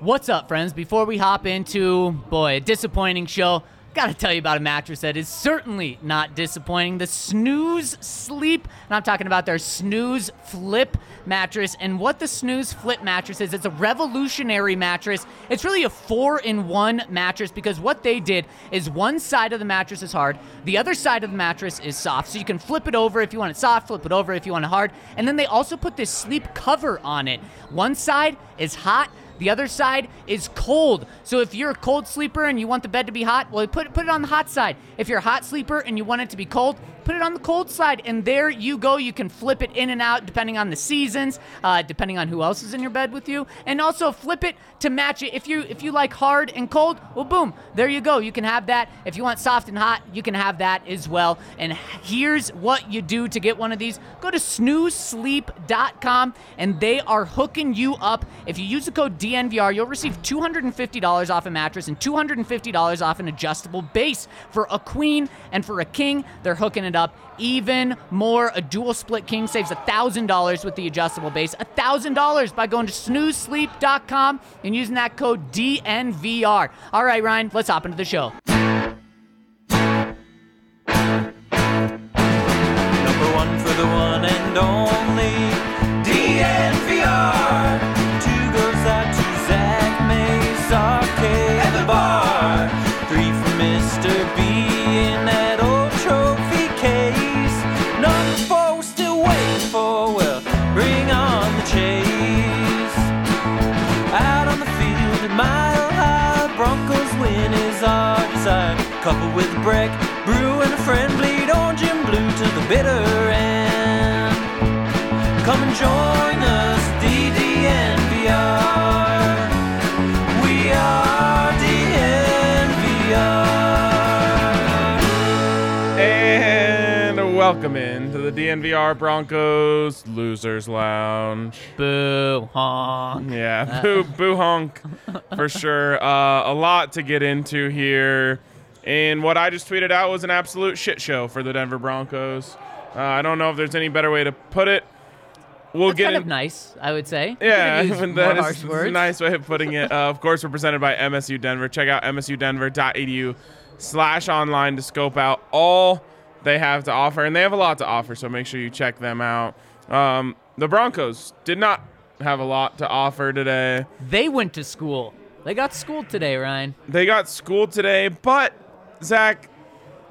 What's up, friends? Before we hop into, boy, a disappointing show, gotta tell you about a mattress that is certainly not disappointing. The Snooze Sleep, and I'm talking about their Snooze Flip mattress. And what the Snooze Flip mattress is, it's a revolutionary mattress. It's really a four in one mattress because what they did is one side of the mattress is hard, the other side of the mattress is soft. So you can flip it over if you want it soft, flip it over if you want it hard. And then they also put this sleep cover on it. One side is hot. The other side is cold. So if you're a cold sleeper and you want the bed to be hot, well, put put it on the hot side. If you're a hot sleeper and you want it to be cold, put it on the cold side, and there you go. You can flip it in and out depending on the seasons, uh, depending on who else is in your bed with you, and also flip it to match it. If you if you like hard and cold, well, boom, there you go. You can have that. If you want soft and hot, you can have that as well. And here's what you do to get one of these: go to snoozesleep.com, and they are hooking you up. If you use the code DNVR, you'll receive $250 off a mattress and $250 off an adjustable base for a queen and for a king. They're hooking it up even more. A dual split king saves $1,000 with the adjustable base, $1,000 by going to snoozesleep.com and using that code DNVR. All right, Ryan, let's hop into the show. Number one for the one and only Come and join us, DDNVR. We are DNVR. And welcome in to the DNVR Broncos Losers Lounge. Boo, honk. Yeah, boo, boo honk for sure. Uh, a lot to get into here. And what I just tweeted out was an absolute shit show for the Denver Broncos. Uh, I don't know if there's any better way to put it. We'll That's get kind in. of nice, I would say. Yeah, use is a nice way of putting it. Uh, of course, we're presented by MSU Denver. Check out msudenver.edu slash online to scope out all they have to offer. And they have a lot to offer, so make sure you check them out. Um, the Broncos did not have a lot to offer today. They went to school. They got schooled today, Ryan. They got schooled today, but Zach,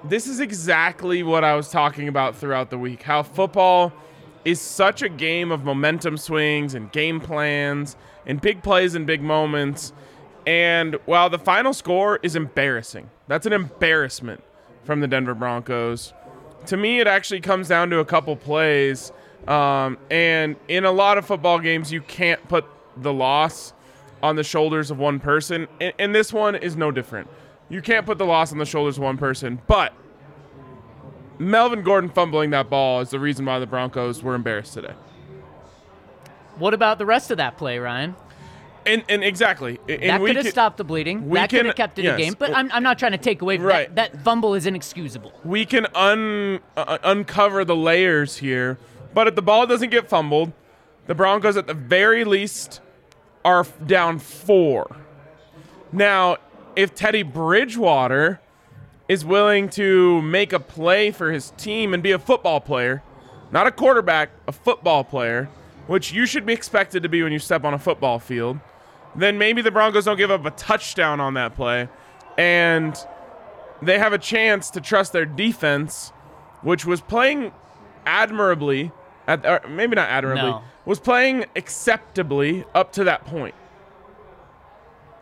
this is exactly what I was talking about throughout the week. How football is such a game of momentum swings and game plans and big plays and big moments. And while the final score is embarrassing, that's an embarrassment from the Denver Broncos. To me, it actually comes down to a couple plays. Um, and in a lot of football games, you can't put the loss on the shoulders of one person. And, and this one is no different. You can't put the loss on the shoulders of one person. But Melvin Gordon fumbling that ball is the reason why the Broncos were embarrassed today. What about the rest of that play, Ryan? and and exactly. And that could have stopped the bleeding. we That could have kept it yes. a game. But I'm, I'm not trying to take away from Right. that. That fumble is inexcusable. we can un uh, uncover the layers here. But if the ball doesn't get fumbled, the Broncos at the very least are down four. Now, if Teddy Bridgewater is willing to make a play for his team and be a football player, not a quarterback, a football player, which you should be expected to be when you step on a football field, then maybe the Broncos don't give up a touchdown on that play. And they have a chance to trust their defense, which was playing admirably, at, or maybe not admirably, No. was playing acceptably up to that point.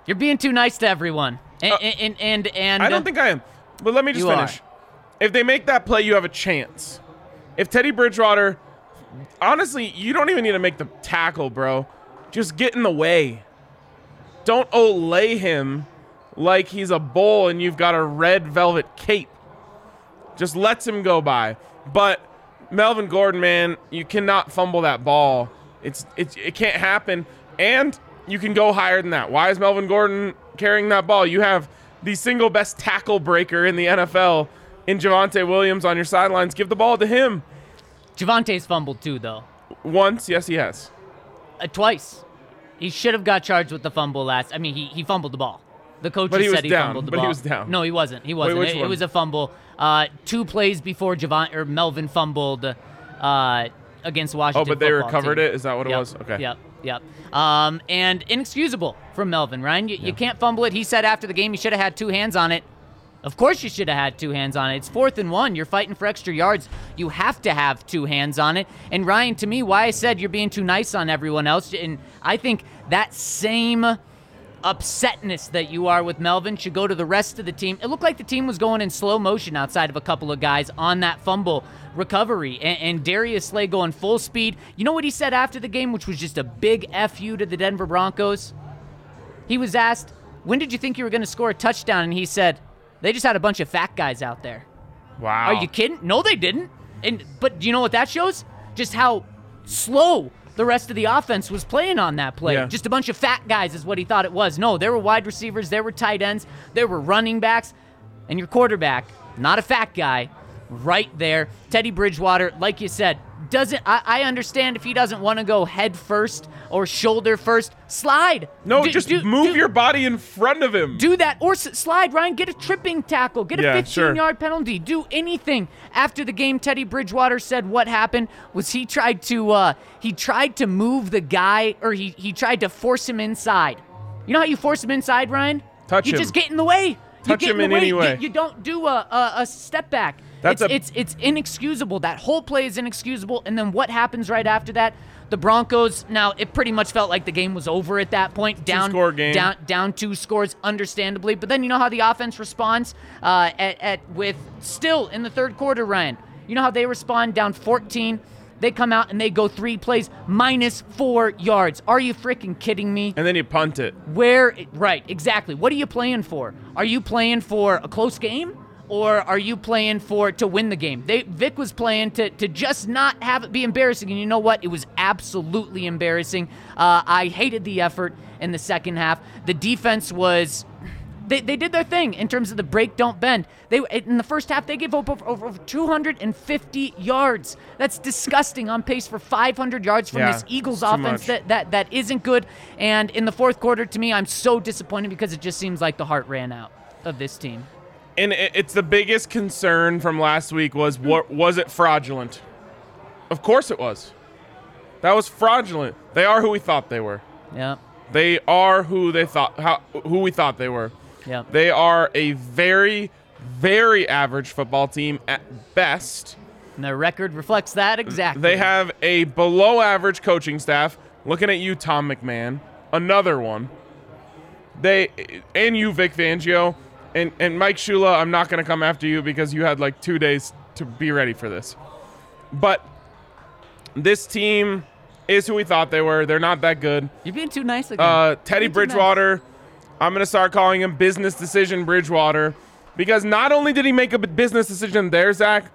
You're being too nice to everyone. And Uh, and and, and I don't think I am. But let me just You finish. If they make that play, you have a chance. If Teddy Bridgewater, honestly, you don't even need to make the tackle, bro. Just get in the way. Don't olay him like he's a bull and you've got a red velvet cape. Just lets him go by. But Melvin Gordon, man, you cannot fumble that ball. It's it's it can't happen. And you can go higher than that. Why is Melvin Gordon carrying that ball? You have the single best tackle breaker in the NFL in Javonte Williams on your sidelines. Give the ball to him. Javonte's fumbled too, though. Once, yes, he has. Uh, twice. He should have got charged with the fumble last. I mean, he, he fumbled the ball. The coach But he said he down, fumbled the but he ball. was down. No, he wasn't. He wasn't. which it, it was a fumble. Uh, two plays before Javon or Melvin fumbled uh, against Washington. Oh, but they recovered team. it? Is that what it Yep, was? Okay. Yep. Yep. Um, and inexcusable from Melvin, Ryan. You, you can't fumble it. He said after the game he should have had two hands on it. Of course you should have had two hands on it. It's fourth and one. You're fighting for extra yards. You have to have two hands on it. And Ryan, to me, why I said you're being too nice on everyone else, and I think that same upsetness that you are with Melvin should go to the rest of the team. It looked like the team was going in slow motion outside of a couple of guys on that fumble recovery. And, and Darius Slay going full speed. You know what he said after the game, which was just a big FU to the Denver Broncos? He was asked, When did you think you were going to score a touchdown? And he said, They just had a bunch of fat guys out there. Wow. Are you kidding? No, they didn't. And but do you know what that shows? Just how slow the rest of the offense was playing on that play. Yeah. Just a bunch of fat guys is what he thought it was. No, there were wide receivers, there were tight ends, there were running backs, and your quarterback, not a fat guy, right there. Teddy Bridgewater, like you said, doesn't I, I understand if he doesn't want to go head first or shoulder first, slide. No, Do- just do- move do- your body in front of him. do that or s- slide ryan get a tripping tackle get a Yeah, 15 sure. yard penalty do anything after the game teddy bridgewater said what happened was he tried to uh he tried to move the guy or he he tried to force him inside you know how you force him inside ryan Touch you him. just get in the way you Touch get him in, in any You- You, don't do a, a, a step back. That's it's, a- it's it's inexcusable. That whole play is inexcusable. And then what happens right after that? The Broncos. Now it pretty much felt like the game was over at that point. Down Two-score game. down down two scores, understandably. But then you know how the offense responds uh, at, at with still in the third quarter, Ryan. You know how they respond down 14. They come out and they go three plays minus four yards. Are you freaking kidding me? and then you punt it. Where right, exactly. What are you playing for? Are you playing for a close game? Or are you playing for to win the game? They Vic was playing to, to just not have it be embarrassing, and you know what? It was absolutely embarrassing. Uh, I hated the effort in the second half. The defense was they, they did their thing in terms of the break don't bend. They in the first half they gave up over, over, over 250 yards. That's disgusting. On pace for 500 yards from Yeah, this Eagles offense that, that that isn't good. And in the fourth quarter, to me, I'm so disappointed because it just seems like the heart ran out of this team. And it's the biggest concern from last week was what was it fraudulent? Of course it was. That was fraudulent. They are who we thought they were. Yeah, They are who they thought how who we thought they were. yeah. They are a very very average football team at best. And their record reflects that exactly. They have a below average coaching staff. Looking at you, Tom McMahon, another one. They and you, Vic Fangio, and and Mike Shula. I'm not going to come after you because you had like two days to be ready for this. But this team is who we thought they were. They're not that good. You're being too nice again. Uh, Teddy You're nice. Bridgewater. I'm going to start calling him business decision Bridgewater because not only did he make a business decision there, Zach,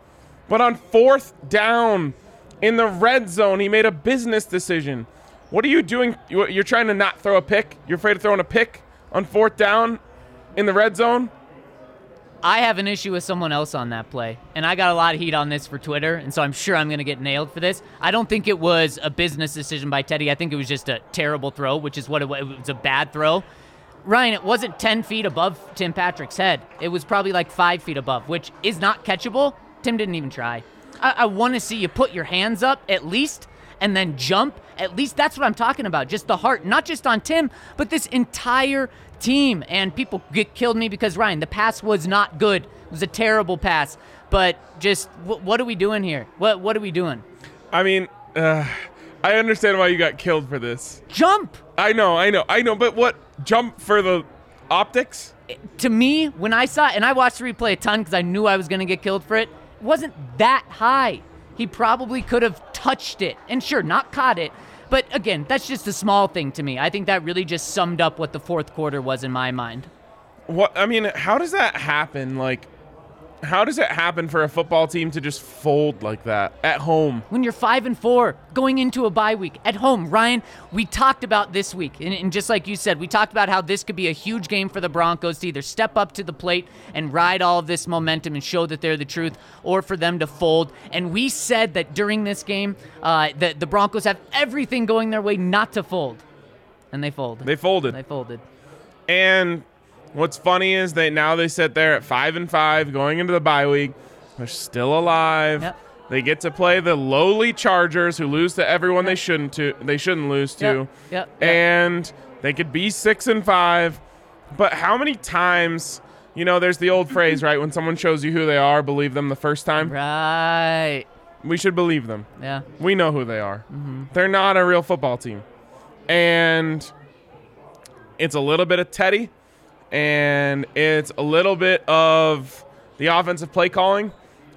but on fourth down in the red zone, he made a business decision. What are you doing? You're trying to not throw a pick. You're afraid of throwing a pick on fourth down in the red zone. I have an issue with someone else on that play, and I got a lot of heat on this for Twitter, and so I'm sure I'm going to get nailed for this. I don't think it was a business decision by Teddy. I think it was just a terrible throw, which is what it was. It was a bad throw. Ryan, it wasn't 10 feet above Tim Patrick's head. It was probably like five feet above, which is not catchable. Tim didn't even try. I, I want to see you put your hands up at least and then jump. At least that's what I'm talking about. Just the heart, not just on Tim, but this entire team. And people get killed me because Ryan, the pass was not good. It was a terrible pass. But just wh- what are we doing here? What what are we doing? I mean, uh, I understand why you got killed for this. Jump. I know, I know, I know. But what jump for the optics? To me, when I saw and I watched the replay a ton because I knew I was going to get killed for it, it wasn't that high. He probably could have touched it, and sure, not caught it. But again, that's just a small thing to me. I think that really just summed up what the fourth quarter was in my mind. What I mean, how does that happen? Like, how does it happen for a football team to just fold like that at home? when you're five and four going into a bye week at home ryan we talked about this week and, and just like you said we talked about how this could be a huge game for the broncos to either step up to the plate and ride all of this momentum and show that they're the truth or for them to fold and we said that during this game uh, that the broncos have everything going their way not to fold and they fold. They folded. they folded And what's funny is that now they sit there at five and five going into the bye week. They're still alive. Yep. They get to play the lowly Chargers, who lose to everyone they shouldn't to. They shouldn't lose to. Yep, yep, yep. And they could be six and five, but how many times? You know, there's the old phrase, right? When someone shows you who they are, believe them the first time. right We should believe them. yeah We know who they are. Mm-hmm. They're not a real football team. And it's a little bit of Teddy, and it's a little bit of the offensive play calling,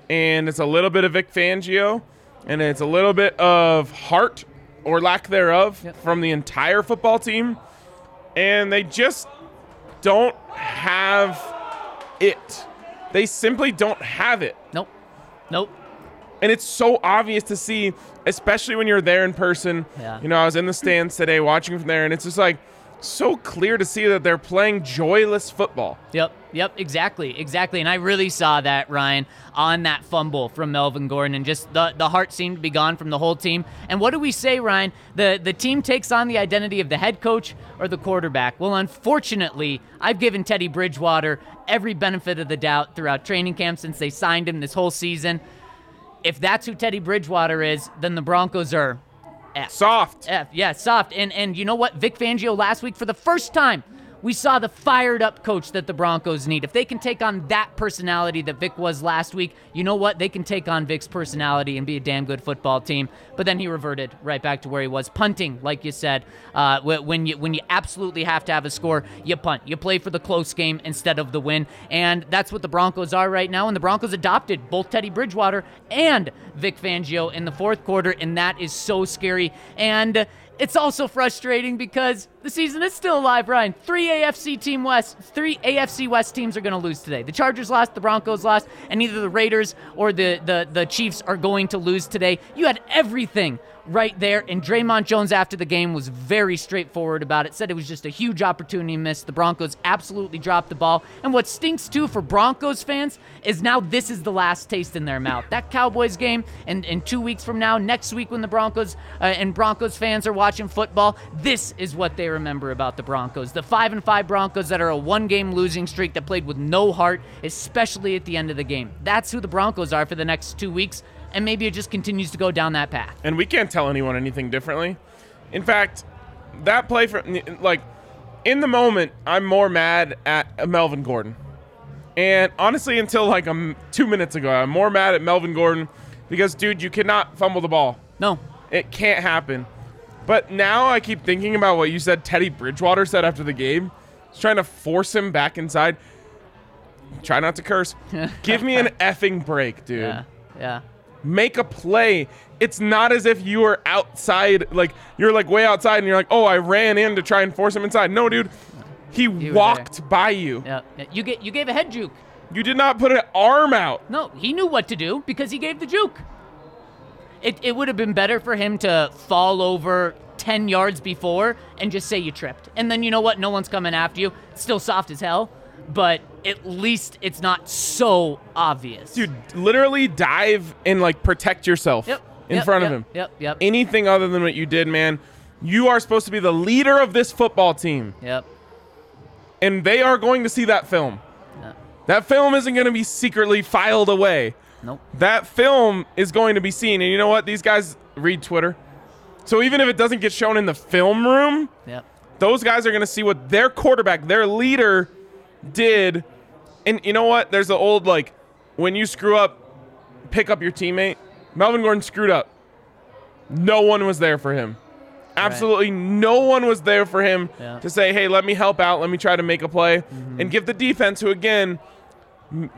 and it's a little bit of Vic Fangio, and it's a little bit of heart or lack thereof Yep. from the entire football team. And they just don't have it. They simply don't have it. nope nope And it's so obvious to see, especially when you're there in person. Yeah. You know, I was in the stands today watching from there, and it's just like so clear to see that they're playing joyless football. Yep, yep, exactly, exactly. And I really saw that, Ryan, on that fumble from Melvin Gordon, and just the, the heart seemed to be gone from the whole team. And what do we say, Ryan? The the team takes on the identity of the head coach or the quarterback. Well, unfortunately, I've given Teddy Bridgewater every benefit of the doubt throughout training camp since they signed him this whole season. If that's who Teddy Bridgewater is, then the Broncos are F. Soft. F, yeah, soft. And and you know what? Vic Fangio last week for the first time, we saw the fired up coach that the Broncos need. If they can take on that personality that Vic was last week, you know what? They can take on Vic's personality and be a damn good football team. But then he reverted right back to where he was, punting, like you said. Uh, when you when you absolutely have to have a score, you punt. You play for the close game instead of the win, and that's what the Broncos are right now. And the Broncos adopted both Teddy Bridgewater and Vic Fangio in the fourth quarter, and that is so scary. And it's also frustrating because the season is still alive, Ryan. Three AFC team West, three AFC West teams are going to lose today. The Chargers lost, the Broncos lost, and either the Raiders or the, the, the Chiefs are going to lose today. You had everything right there, and Dre'Mont Jones after the game was very straightforward about it. Said it was just a huge opportunity missed. The Broncos absolutely dropped the ball. And what stinks too for Broncos fans is now this is the last taste in their mouth. That Cowboys game, and, and two weeks from now, next week when the Broncos uh, and Broncos fans are watching football, this is what they remember about the Broncos. The five and five Broncos that are a one-game losing streak that played with no heart, especially at the end of the game. That's who the Broncos are for the next two weeks. And maybe it just continues to go down that path. And we can't tell anyone anything differently. In fact, that play for like in the moment, I'm more mad at Melvin Gordon. And honestly, until like um, two minutes ago, I'm more mad at Melvin Gordon because, dude, you cannot fumble the ball. No, It can't happen. But now I keep thinking about what you said Teddy Bridgewater said after the game. He's trying to force him back inside. Try not to curse. Give me an effing break, dude. yeah, yeah. Make a play. It's not as if you were outside, like you're like way outside and you're like, oh, I ran in to try and force him inside. No, dude. He walked by you. Yeah, yeah. you get you gave a head juke. You did not put an arm out. No, he knew what to do because he gave the juke. It, it would have been better for him to fall over 10 yards before and just say you tripped. And then you know what? No one's coming after you. It's still soft as hell, but at least it's not so obvious. Dude, literally dive and like protect yourself Yep. in Yep, front yep, of him. Yep. Yep. Anything other than what you did, man. You are supposed to be the leader of this football team, yep. and they are going to see that film. Yep. That film isn't going to be secretly filed away. Nope. That film is going to be seen. And you know what? These guys read Twitter. So even if it doesn't get shown in the film room, Yep. those guys are going to see what their quarterback, their leader, did. And you know what? There's the old like, when you screw up, pick up your teammate. Melvin Gordon screwed up. No one was there for him. Absolutely no one was there for him Yeah. to say, hey, let me help out. Let me try to make a play. Mm-hmm. And give the defense, who again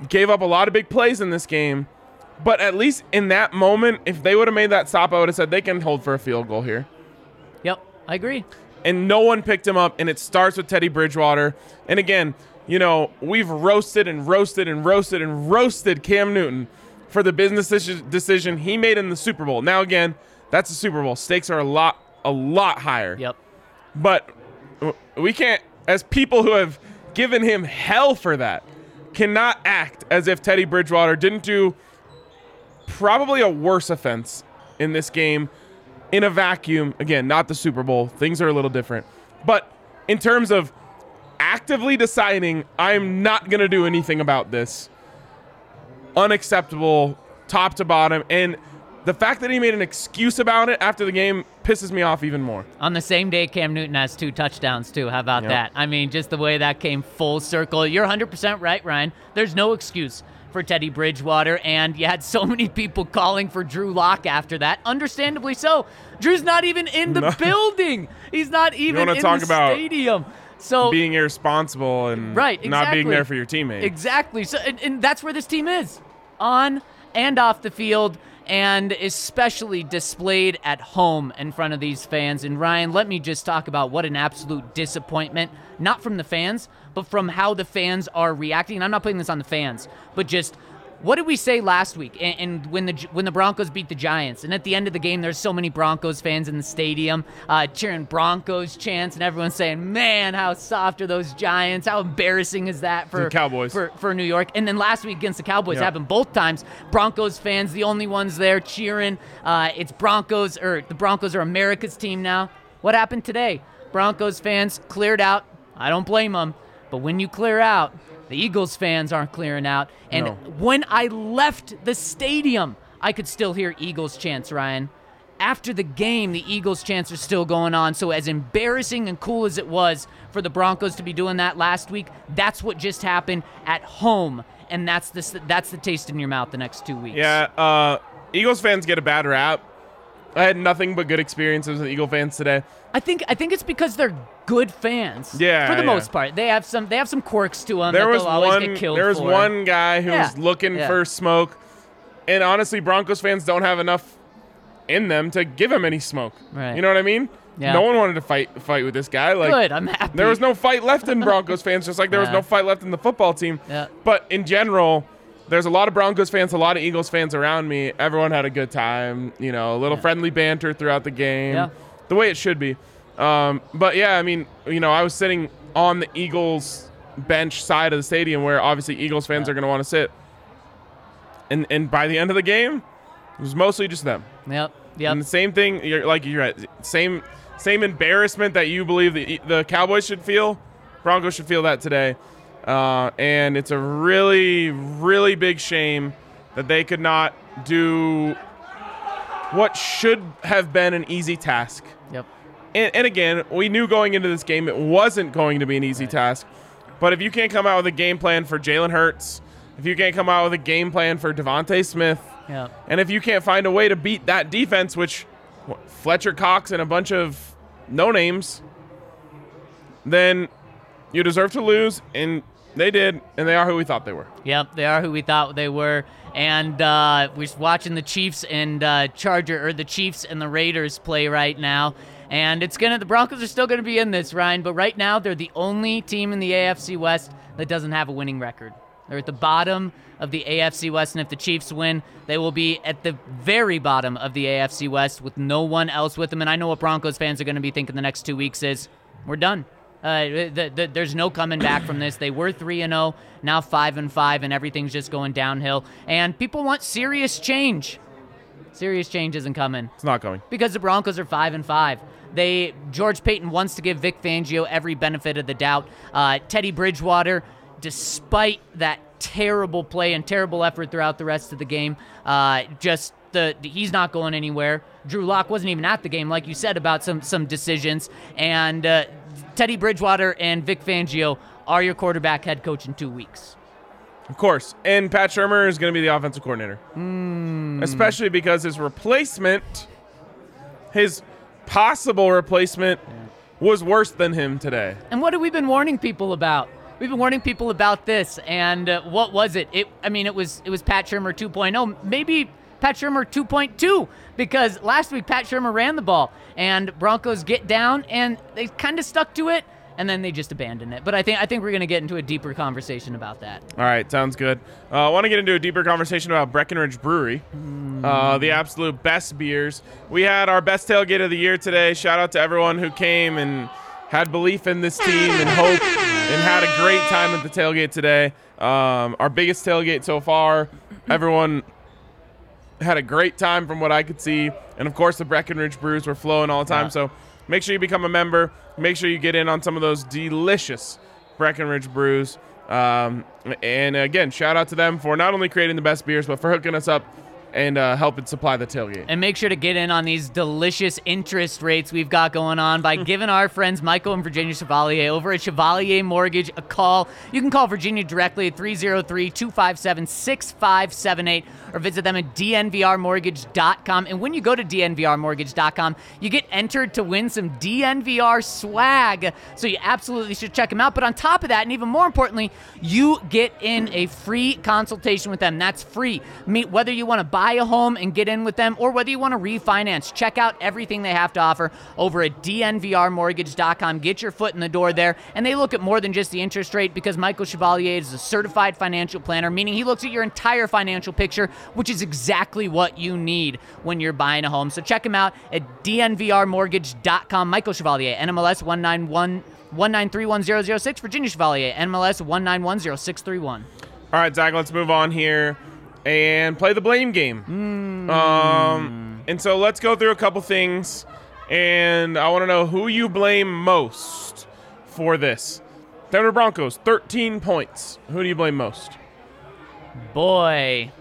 gave up a lot of big plays in this game. But at least in that moment, if they would have made that stop, I would have said they can hold for a field goal here Yep. I agree. and no one picked him up. And it starts with Teddy Bridgewater. And again, you know, we've roasted and roasted and roasted and roasted Cam Newton for the business decision he made in the Super Bowl. Now, again, that's a Super Bowl. Stakes are a lot, a lot higher. Yep. But we can't, as people who have given him hell for that, cannot act as if Teddy Bridgewater didn't do probably a worse offense in this game in a vacuum. Again, not the Super Bowl. Things are a little different. But in terms of actively deciding, I'm not going to do anything about this, unacceptable top to bottom. And the fact that he made an excuse about it after the game pisses me off even more. On the same day, Cam Newton has two touchdowns, too. How about Yep. that? I mean, just the way that came full circle. You're 100% right, Ryan. There's no excuse for Teddy Bridgewater, and you had so many people calling for Drew Lock after that. Understandably so. Drew's not even in the No. building, he's not even in talk the about stadium. So, Being irresponsible and Right, not being there for your teammates. Exactly. So, and, and that's where this team is on and off the field, and especially displayed at home in front of these fans. And Ryan, let me just talk about what an absolute disappointment, not from the fans, but from how the fans are reacting. I'm not putting this on the fans, but just. What did we say last week? And, and when the when the Broncos beat the Giants, and at the end of the game, there's so many Broncos fans in the stadium uh, cheering Broncos chants, and everyone's saying, "Man, how soft are those Giants? How embarrassing is that for The Cowboys. for for New York?" And then last week against the Cowboys Yep. happened both times. Broncos fans, the only ones there cheering. Uh, it's Broncos or the Broncos are America's team now. What happened today? Broncos fans cleared out. I don't blame them, but when you clear out, the Eagles fans aren't clearing out. And No. when I left the stadium, I could still hear Eagles chants, Ryan. After the game, the Eagles chants are still going on. So, as embarrassing and cool as it was for the Broncos to be doing that last week, that's what just happened at home, and that's the that's the taste in your mouth the next two weeks. Yeah, uh, Eagles fans get a bad rap. I had nothing but good experiences with Eagle fans today. I think I think it's because they're good fans. Yeah, for the yeah. most part, they have some they have some quirks to them There that was always one. get killed There was for. one guy who Yeah, was looking yeah. for smoke, and honestly, Broncos fans don't have enough in them to give him any smoke. Right. You know what I mean? Yeah. No one wanted to fight fight with this guy. Like Good, I'm happy. There was no fight left in Broncos fans, just like there was no fight left in the football team. Yeah. But in general, there's a lot of Broncos fans, a lot of Eagles fans around me. Everyone had a good time. You know, a little friendly banter throughout the game, Yeah. The way it should be. Um, but yeah, I mean, you know, I was sitting on the Eagles bench side of the stadium, where obviously Eagles fans Yeah. are going to want to sit. And and by the end of the game, it was mostly just them. Yep. Yep. And the same thing, you're like you're at Same same embarrassment that you believe the the Cowboys should feel, Broncos should feel that today. Uh, and it's a really really big shame that they could not do what should have been an easy task. And, and again, we knew going into this game it wasn't going to be an easy task. But if you can't come out with a game plan for Jalen Hurts, if you can't come out with a game plan for DeVonta Smith, Yep. and if you can't find a way to beat that defense, which what, Fletcher Cox and a bunch of no names, then you deserve to lose. And they did, and they are who we thought they were. Yep, they are who we thought they were. And uh, we're watching the Chiefs and uh, Charger or the Chiefs and the Raiders play right now. And it's gonna the Broncos are still gonna be in this, Ryan. But right now they're the only team in the AFC West that doesn't have a winning record. They're at the bottom of the AFC West, and if the Chiefs win, they will be at the very bottom of the AFC West with no one else with them. And I know what Broncos fans are going to be thinking the next two weeks is we're done. Uh, the, the, there's no coming back from this. They were three and zero, now five and five, and everything's just going downhill. And people want serious change. Serious change isn't coming It's not coming. because the Broncos are five and five. They George Paton wants to give Vic Fangio every benefit of the doubt. Uh, Teddy Bridgewater, despite that terrible play and terrible effort throughout the rest of the game, uh, just the he's not going anywhere. Drew Lock wasn't even at the game, like you said about some some decisions. And uh, Teddy Bridgewater and Vic Fangio are your quarterback head coach in two weeks. Of course. And Pat Shurmur is going to be the offensive coordinator. Hmm. Especially because his replacement, his possible replacement, was worse than him today. And what have we been warning people about? We've been warning people about this, and uh, what was it? It, I mean, it was it was Pat Shurmur 2.0, maybe Pat Shurmur 2.2, because last week Pat Shurmur ran the ball, and Broncos get down, and they kind of stuck to it, and then they just abandon it. But I think I think we're gonna get into a deeper conversation about that. All right, sounds good. Uh, I want to get into a deeper conversation about Breckenridge Brewery, uh, the absolute best beers. We had our best tailgate of the year today. Shout out to everyone who came and had belief in this team and hope and had a great time at the tailgate today. Um, our biggest tailgate so far. Everyone had a great time from what I could see. And of course, the Breckenridge brews were flowing all the time. Yeah. So make sure you become a member. Make sure you get in on some of those delicious Breckenridge brews. Um, and again, shout out to them for not only creating the best beers, but for hooking us up and uh, helping supply the tailgate. And make sure to get in on these delicious interest rates we've got going on by giving our friends Michael and Virginia Chevalier over at Chevalier Mortgage a call. You can call Virginia directly at 303 257 6578 or visit them at dnvrmortgage.com. And when you go to dnvrmortgage.com, you get entered to win some DNVR swag. So you absolutely should check them out. But on top of that, and even more importantly, you get in a free consultation with them. That's free. Meet whether you want to buy a home and get in with them or whether you want to refinance. Check out everything they have to offer over at dnvrmortgage.com. Get your foot in the door there. And they look at more than just the interest rate because Michael Chevalier is a certified financial planner, meaning he looks at your entire financial picture, which is exactly what you need when you're buying a home. So check him out at dnvrmortgage.com. Michael Chevalier, NMLS 191. 1931006 Virginia Chevalier, NMLS 1910631. All right, Zach, let's move on here and play the blame game. Um, and so let's go through a couple things. And I want to know who you blame most for this. Denver Broncos, 13 points. Who do you blame most? Boy.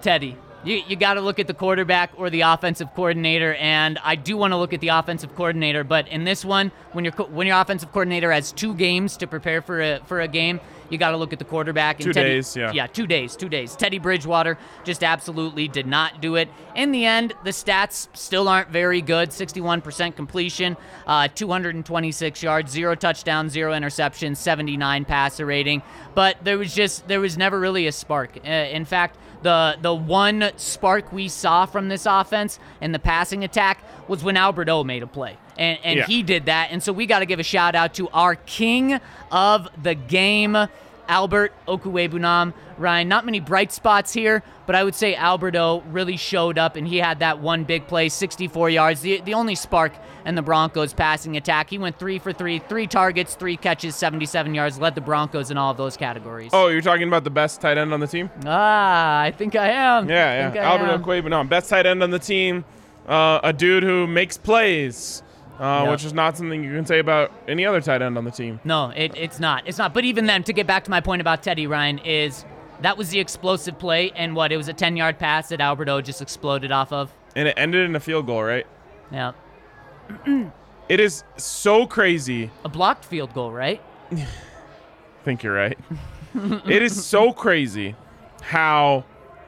Teddy. You, you got to look at the quarterback or the offensive coordinator, and I do want to look at the offensive coordinator. But in this one, when your when your offensive coordinator has two games to prepare for a for a game, you got to look at the quarterback. And Two Teddy, days, yeah. yeah, two days, two days. Teddy Bridgewater just absolutely did not do it. In the end, the stats still aren't very good. 61% completion, uh, 226 yards, zero touchdowns, zero interceptions, 79 passer rating. But there was just there was never really a spark. Uh, in fact, the the one spark we saw from this offense and the passing attack was when Albert O made a play. And, and Yeah. he did that. And so we got to give a shout out to our king of the game, Albert Okwuegbunam. Ryan, not many bright spots here, but I would say Alberto really showed up and he had that one big play, 64 yards, the, the only spark in the Broncos passing attack. He went three for three, three targets, three catches, 77 yards, led the Broncos in all of those categories. Oh, you're talking about the best tight end on the team? Ah, I think I am. Yeah, yeah. think I Albert am. Okwuegbunam, best tight end on the team. Uh, a dude who makes plays, uh, which is not something you can say about any other tight end on the team. No, it, it's not. It's not. But even then, to get back to my point about Teddy Ryan, is that was the explosive play, and what? It was a 10 yard pass that Alberto just exploded off of. And it ended in a field goal, right? Yeah. It is so crazy. A blocked field goal, right? I think you're right. it is so crazy how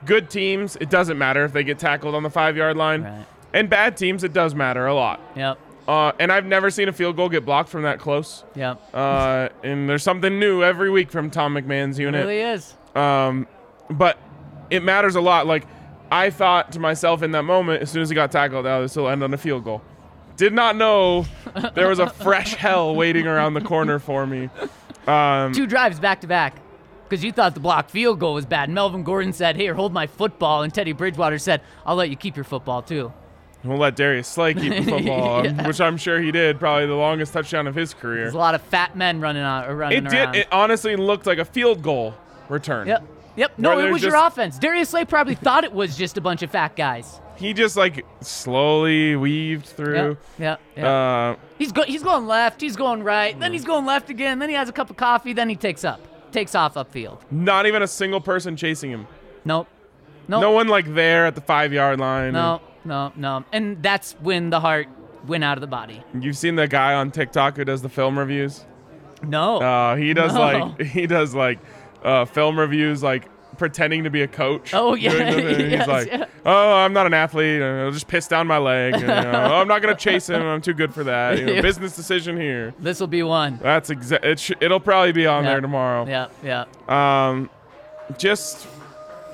good teams, it doesn't matter if they get tackled on the five yard line. Right. And bad teams, it does matter a lot. Yep. Uh, and I've never seen a field goal get blocked from that close. Yeah. Uh, and there's something new every week from Tom McMahon's It unit. really is. Um, but it matters a lot. Like I thought to myself in that moment, as soon as he got tackled, oh, this will end on a field goal. Did not know there was a fresh hell waiting around the corner for me. Um, Two drives back to back. because you thought the blocked field goal was bad. Melvin Gordon said, "Here, hold my football," and Teddy Bridgewater said, "I'll let you keep your football too." We'll let Darius Slay keep the football, Yeah. which I'm sure he did. Probably the longest touchdown of his career. There's a lot of fat men running on, running It around. did. It honestly looked like a field goal return. Yep. Yep. No, it was your offense. Darius Slay probably thought it was just a bunch of fat guys. He just like slowly weaved through. Yep. Yep. yep. Uh, he's go- he's going left. He's going right. Then he's going left again. Then he has a cup of coffee. Then he takes up, takes off upfield. not even a single person chasing him. Nope. Nope. No one like there at the five yard line. No. No. No. And that's when the heart went out of the body. You've seen the guy on TikTok who does the film reviews. No. Uh, he does No. like he does like uh, film reviews like pretending to be a coach. Oh, yeah. Yes, He's like, yeah. oh, I'm not an athlete. and I'll just piss down my leg. and, you know, "Oh, I'm not gonna chase him. I'm too good for that. You know, business decision here. this will be one. That's exa- it. Sh- it'll probably be on Yeah. there tomorrow. Yeah. Yeah. Um, just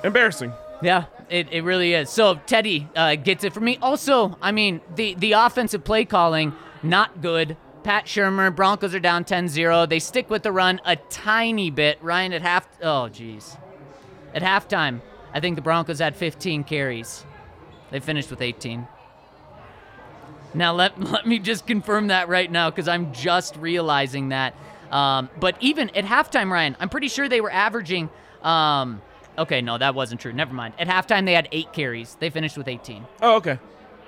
embarrassing. Yeah, it, it really is. So Teddy uh, gets it from me. Also, I mean, the, the offensive play calling, not good. Pat Shurmur, Broncos are down 10-0. They stick with the run a tiny bit. Ryan at half oh jeez. At halftime, I think the Broncos had 15 carries. They finished with 18. Now let let me just confirm that right now because I'm just realizing that. Um, but even at halftime, Ryan, I'm pretty sure they were averaging. Um, okay, no, that wasn't true. Never mind. At halftime, they had eight carries. They finished with 18. Oh, okay.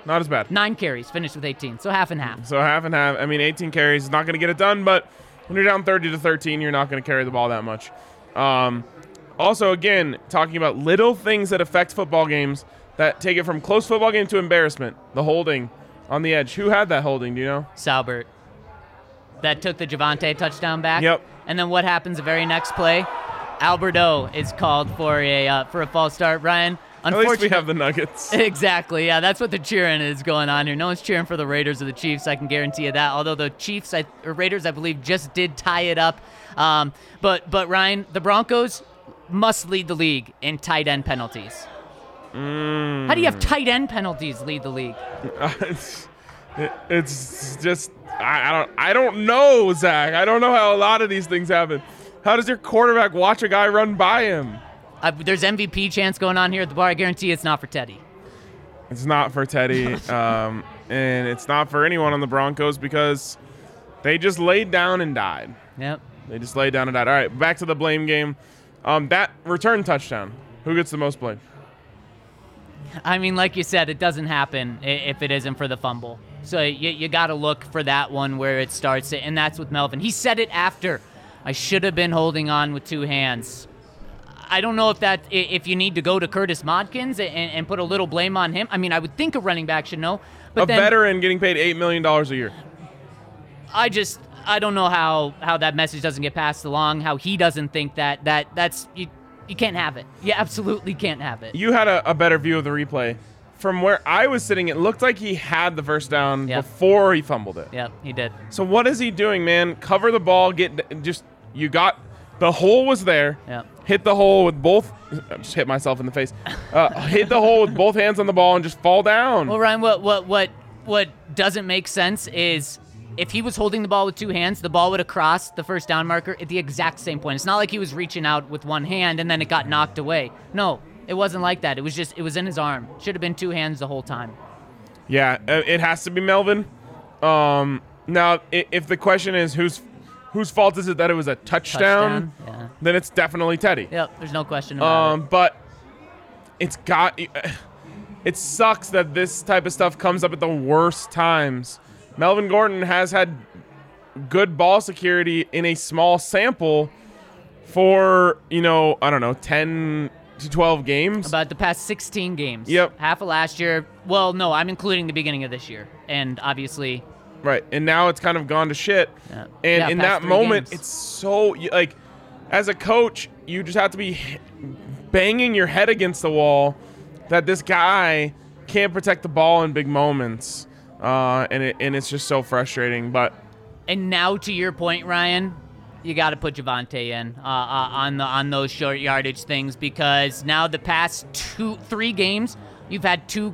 Not as bad. Nine carries, finished with 18. So half and half. So half and half. I mean, 18 carries is not going to get it done, but when you're down 30 to 13, you're not going to carry the ball that much. Um, also, again, talking about little things that affect football games that take it from close football game to embarrassment. The holding on the edge. Who had that holding? Do you know? Saubert. That took the Javonte touchdown back. Yep. And then what happens the very next play? Alberto is called for a uh, for a false start. Ryan, At least we have the Nuggets. Exactly. Yeah, that's what the cheering is going on here. No one's cheering for the Raiders or the Chiefs. I can guarantee you that. Although the Chiefs I, or Raiders, I believe, just did tie it up. Um, but but Ryan, the Broncos must lead the league in tight end penalties. How do you have tight end penalties lead the league? it's, it's just I, I don't I don't know, Zach. I don't know how a lot of these things happen. How does your quarterback watch a guy run by him? Uh, there's MVP chance going on here at the bar. I guarantee it's not for Teddy. It's not for Teddy, um, and it's not for anyone on the Broncos because they just laid down and died. Yep. They just laid down and died. All right, back to the blame game. Um, that return touchdown. Who gets the most blame? I mean, like you said, it doesn't happen if it isn't for the fumble. So you, you got to look for that one where it starts, and that's with Melvin. He said it after. I should have been holding on with two hands. I don't know if that if you need to go to Curtis Modkins and, and put a little blame on him. I mean, I would think a running back should know, but a then veteran getting paid eight million dollars a year. I just I don't know how how that message doesn't get passed along. How he doesn't think that that that's you you can't have it. You absolutely can't have it. You had a, a better view of the replay. From where I was sitting, it looked like he had the first down Yep. before he fumbled it. Yep, he did. So what is he doing, man? Cover the ball. Get just you got the hole was there. Yep. Hit the hole with both. I just hit myself in the face. Uh, hit the hole with both hands on the ball and just fall down. Well, Ryan, what what what what doesn't make sense is if he was holding the ball with two hands, the ball would have crossed the first down marker at the exact same point. It's not like he was reaching out with one hand and then it got knocked away. No, it wasn't like that. It was just it was in his arm. Should have been two hands the whole time. Yeah, uh, it has to be Melvin. Um, now, if the question is whose whose fault is it that it was a touchdown, Touchdown, yeah. then it's definitely Teddy. Yep, there's no question about Um, but it's got. It sucks that this type of stuff comes up at the worst times. Melvin Gordon has had good ball security in a small sample for you know I don't know ten to twelve games. About the past 16 games. Yep. Half of last year. Well, no, I'm including the beginning of this year, and obviously, Right, and now it's kind of gone to shit. Yeah. And Yeah, in past that three moment, games. it's so you- like, as a coach, you just have to be banging your head against the wall that this guy can't protect the ball in big moments, uh, and it and it's just so frustrating. But And now to your point, Ryan, you got to put Javonte in uh, uh, on the on those short yardage things because now the past two three games you've had two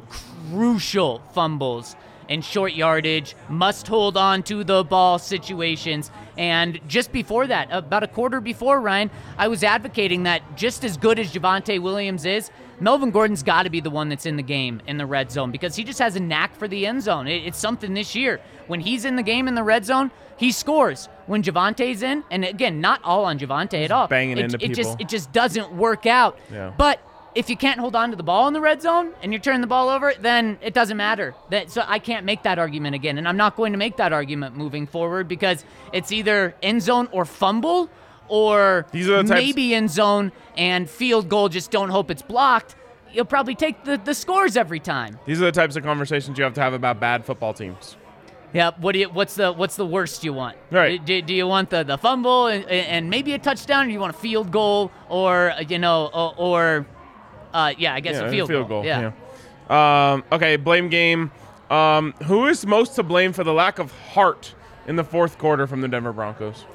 crucial fumbles in short yardage, must hold on to the ball situations, And just before that, about a quarter before, Ryan, I was advocating that just as good as Javonte Williams is, Melvin Gordon's got to be the one that's in the game in the red zone because he just has a knack for the end zone. It, it's something this year. When he's in the game in the red zone, he scores. When Javonte's in, and again, not all on Javante at all. banging it, into it just it just doesn't work out. Yeah. But if you can't hold on to the ball in the red zone and you're turning the ball over, then it doesn't matter. That so I can't make that argument again, and I'm not going to make that argument moving forward because it's either end zone or fumble, or These are the types- maybe end zone and field goal. Just don't hope it's blocked. You'll probably take the, the scores every time. These are the types of conversations you have to have about bad football teams. Yeah. What do you? What's the What's the worst you want? Right. Do, do you want the the fumble and, and maybe a touchdown, or do you want a field goal, or you know, or, or uh, yeah, I guess Yeah, a field, goal. Yeah. yeah. Um, okay, blame game. Um, who is most to blame for the lack of heart in the fourth quarter from the Denver Broncos?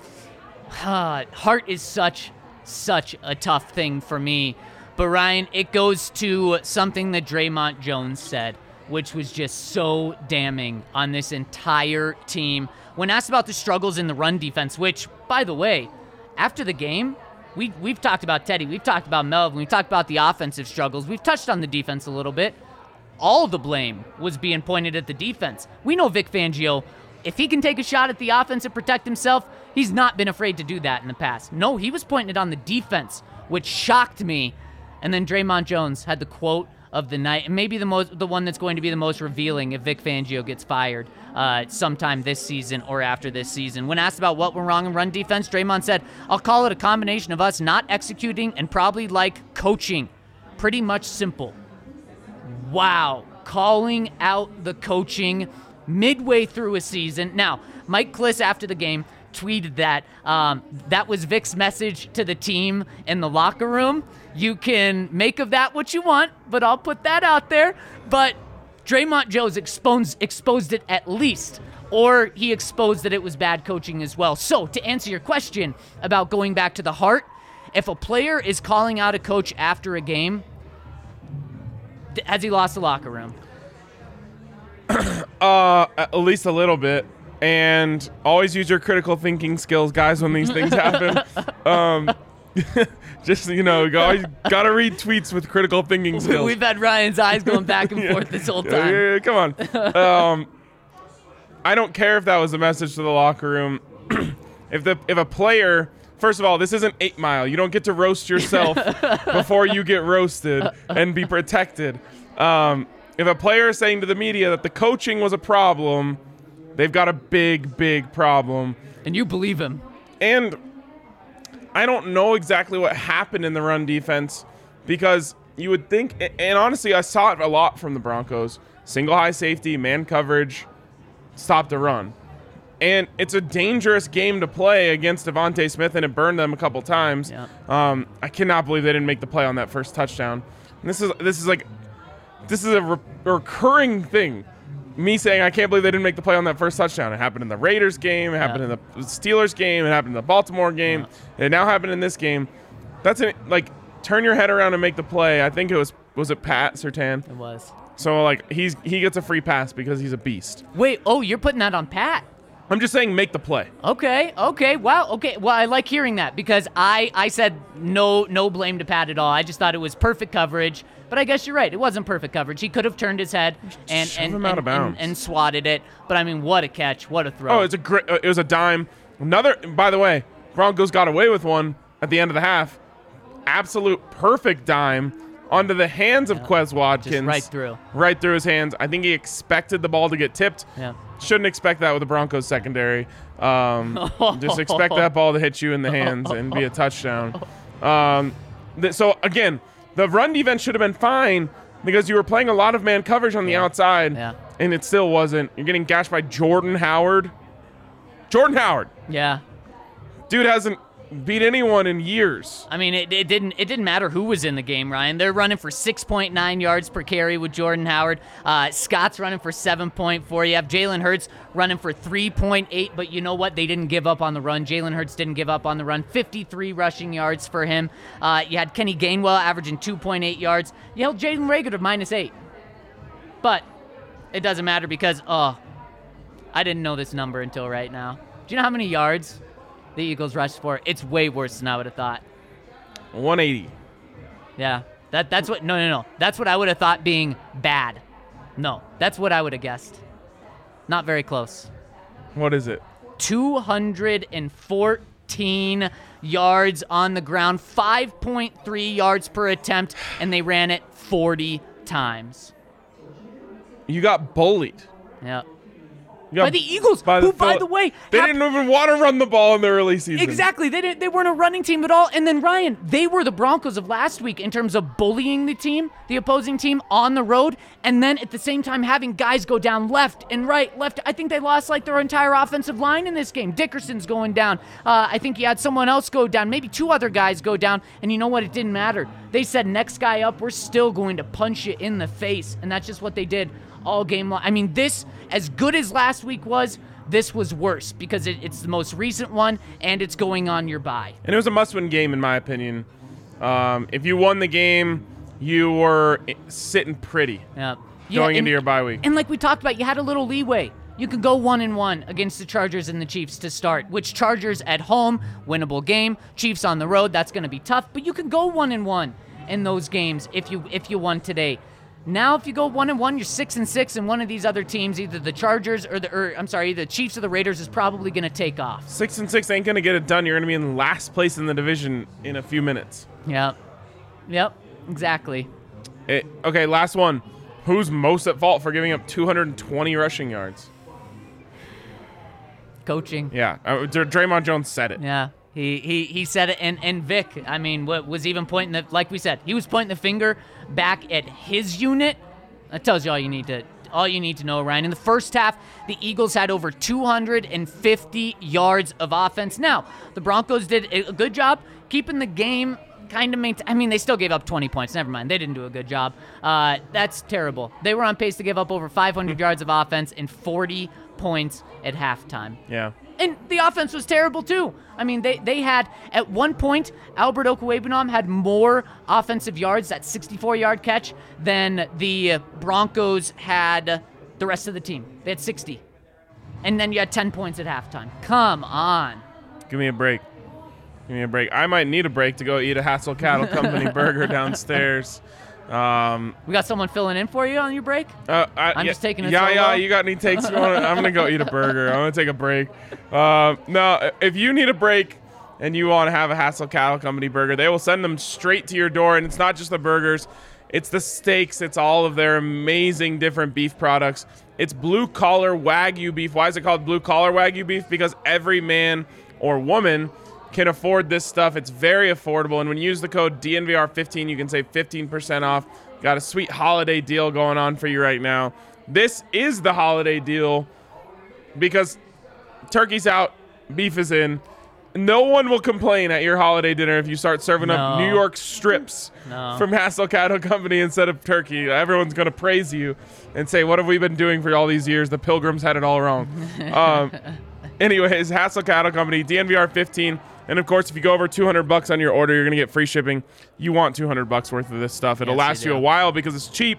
Uh, heart is such such a tough thing for me. But Ryan, it goes to something that Dre'Mont Jones said, which was just so damning on this entire team. When asked about the struggles in the run defense, which, by the way, after the game, we we've talked about Teddy, we've talked about Melvin, we've talked about the offensive struggles, we've touched on the defense a little bit. All the blame was being pointed at the defense. We know Vic Fangio, if he can take a shot at the offense and protect himself, he's not been afraid to do that in the past. No, he was pointing it on the defense, which shocked me. And then Dre'Mont Jones had the quote of the night, and maybe the most, the one that's going to be the most revealing if Vic Fangio gets fired uh, sometime this season or after this season. When asked about what went wrong in run defense, Dre'Mont said, "I'll call it a combination of us not executing and probably like coaching. Pretty much simple." Wow, calling out the coaching midway through a season. Now, Mike Klis after the game tweeted that um, that was Vic's message to the team in the locker room. You can make of that what you want, but I'll put that out there. But Dre'Mont Jones exposed exposed it at least, or he exposed that it was bad coaching as well. So to answer your question about going back to the heart, if a player is calling out a coach after a game, has he lost the locker room? Uh, at least a little bit. And always use your critical thinking skills, guys, when these things happen. um, just you know, you always gotta read tweets with critical thinking skills. We've had Ryan's eyes going back and forth this whole Yeah, time. yeah, yeah, come on. um, I don't care if that was a message to the locker room. if the if a player, first of all, this isn't Eight Mile. You don't get to roast yourself before you get roasted and be protected. Um, if a player is saying to the media that the coaching was a problem, they've got a big, big problem. And you believe him. And I don't know exactly what happened in the run defense because you would think, and honestly, I saw it a lot from the Broncos single high safety, man coverage, stop the run. And it's a dangerous game to play against DeVonta Smith, and it burned them a couple times. Yeah. Um, I cannot believe they didn't make the play on that first touchdown. And this is this is like this is a re- recurring thing. Me saying I can't believe they didn't make the play on that first touchdown. It happened in the Raiders game. It happened in the Steelers game. It happened in the Baltimore game. It now happened in this game. That's an, like turn your head around and make the play. I think it was was it Pat Surtain. It was. So like he's he gets a free pass because he's a beast. Wait, oh, you're putting that on Pat. I'm just saying make the play. Okay, okay, wow, okay. Well, I like hearing that because I I said no no blame to Pat at all. I just thought it was perfect coverage. But I guess you're right. It wasn't perfect coverage. He could have turned his head and and, him out and, of bounds. and, and swatted it. But I mean, what a catch! What a throw! Oh, it's a great. Uh, it was a dime. Another. By the way, Broncos got away with one at the end of the half. Absolute perfect dime onto the hands of Quez Watkins. right through. Right through his hands. I think he expected the ball to get tipped. Yeah. Shouldn't expect that with the Broncos secondary. Um, just expect that ball to hit you in the hands and be a touchdown. Um, th- so again, the run defense should have been fine because you were playing a lot of man coverage on the outside, Yeah. and it still wasn't. You're getting gashed by Jordan Howard. Jordan Howard, yeah. dude hasn't beat anyone in years. I mean, it, it didn't it didn't matter who was in the game, Ryan. They're running for 6.9 yards per carry with Jordan Howard. Uh, Scott's running for 7.4. You have Jalen Hurts running for 3.8, but you know what? They didn't give up on the run. Jalen Hurts didn't give up on the run. 53 rushing yards for him. Uh, you had Kenny Gainwell averaging 2.8 yards. You held Jalen Reagor to minus eight. But it doesn't matter because, oh, I didn't know this number until right now. Do you know how many yards the Eagles rushed for. It's way worse than I would have thought. 180. Yeah. That that's what no no no. That's what I would have thought being bad. No. That's what I would have guessed. Not very close. What is it? 214 yards on the ground, 5.3 yards per attempt, and they ran it 40 times. You got bullied. Yeah. Got By the Eagles, by who, by the way, they hap- didn't even want to run the ball in the early season. Exactly. They didn't. They weren't a running team at all. And then Ryan, they were the Broncos of last week in terms of bullying the team, the opposing team on the road, and then at the same time having guys go down left and right, left. I think they lost like their entire offensive line in this game. Dickerson's going down. Uh, I think he had someone else go down. Maybe two other guys go down. And you know what? It didn't matter. They said next guy up, we're still going to punch you in the face, and that's just what they did all game long. I mean, this as good as last week was. This was worse because it, it's the most recent one and it's going on your bye. And it was a must-win game, in my opinion. Um, if you won the game, you were sitting pretty Yeah. going and- into your bye week. And like we talked about, you had a little leeway. You could go one and one against the Chargers and the Chiefs to start. Which Chargers at home, winnable game. Chiefs on the road, that's going to be tough. But you could go one and one in those games if you if you won today. Now, if you go one and one, you're six and six, and one of these other teams, either the Chargers or the or, I'm sorry, the Chiefs or the Raiders, is probably going to take off. Six and six ain't gonna get it done. You're gonna be in last place in the division in a few minutes. Yep. Yep. Exactly. It- okay, last one. Who's most at fault for giving up 220 rushing yards? Coaching. Yeah, uh, Dre'Mont Jones said it. Yeah. He, he, he said it, and, and Vic, I mean, what was even pointing the, like we said, he was pointing the finger back at his unit. That tells you all you need to, all you need to know, Ryan. In the first half, the Eagles had over 250 yards of offense. Now, the Broncos did a good job keeping the game kind of maintain. I mean, they still gave up 20 points. Never mind, they didn't do a good job. Uh, that's terrible. They were on pace to give up over 500 yards of offense and 40 points at halftime. Yeah. And the offense was terrible too. I mean, they, they had at one point Albert Okwuegbunam had more offensive yards, that 64 yard catch, than the Broncos had the rest of the team. They had 60, and then you had 10 points at halftime. Come on. Give me a break. Give me a break. I might need a break to go eat a Hassel Cattle Company burger downstairs. Um, We got someone filling in for you on your break. uh, I, I'm yeah, just taking a Yeah, yeah. You got any takes? You wanna, I'm gonna go eat a burger. I'm gonna take a break. Um, no, if you need a break and you want to have a Hassel Cattle Company burger, they will send them straight to your door. And it's not just the burgers; it's the steaks. It's all of their amazing different beef products. It's blue collar wagyu beef. Why is it called blue collar wagyu beef? Because every man or woman can afford this stuff. It's very affordable. And when you use the code DNVR15, you can save 15% off. Got a sweet holiday deal going on for you right now. This is the holiday deal because turkey's out, beef is in. No one will complain at your holiday dinner if you start serving up New York strips No. from Hassel Cattle Company instead of turkey. Everyone's going to praise you and say, What have we been doing for all these years? The pilgrims had it all wrong. um, anyways, Hassel Cattle Company, DNVR 15. And of course, if you go over 200 bucks on your order, you're going to get free shipping. You want 200 bucks worth of this stuff. It'll Yes, last you do. a while because it's cheap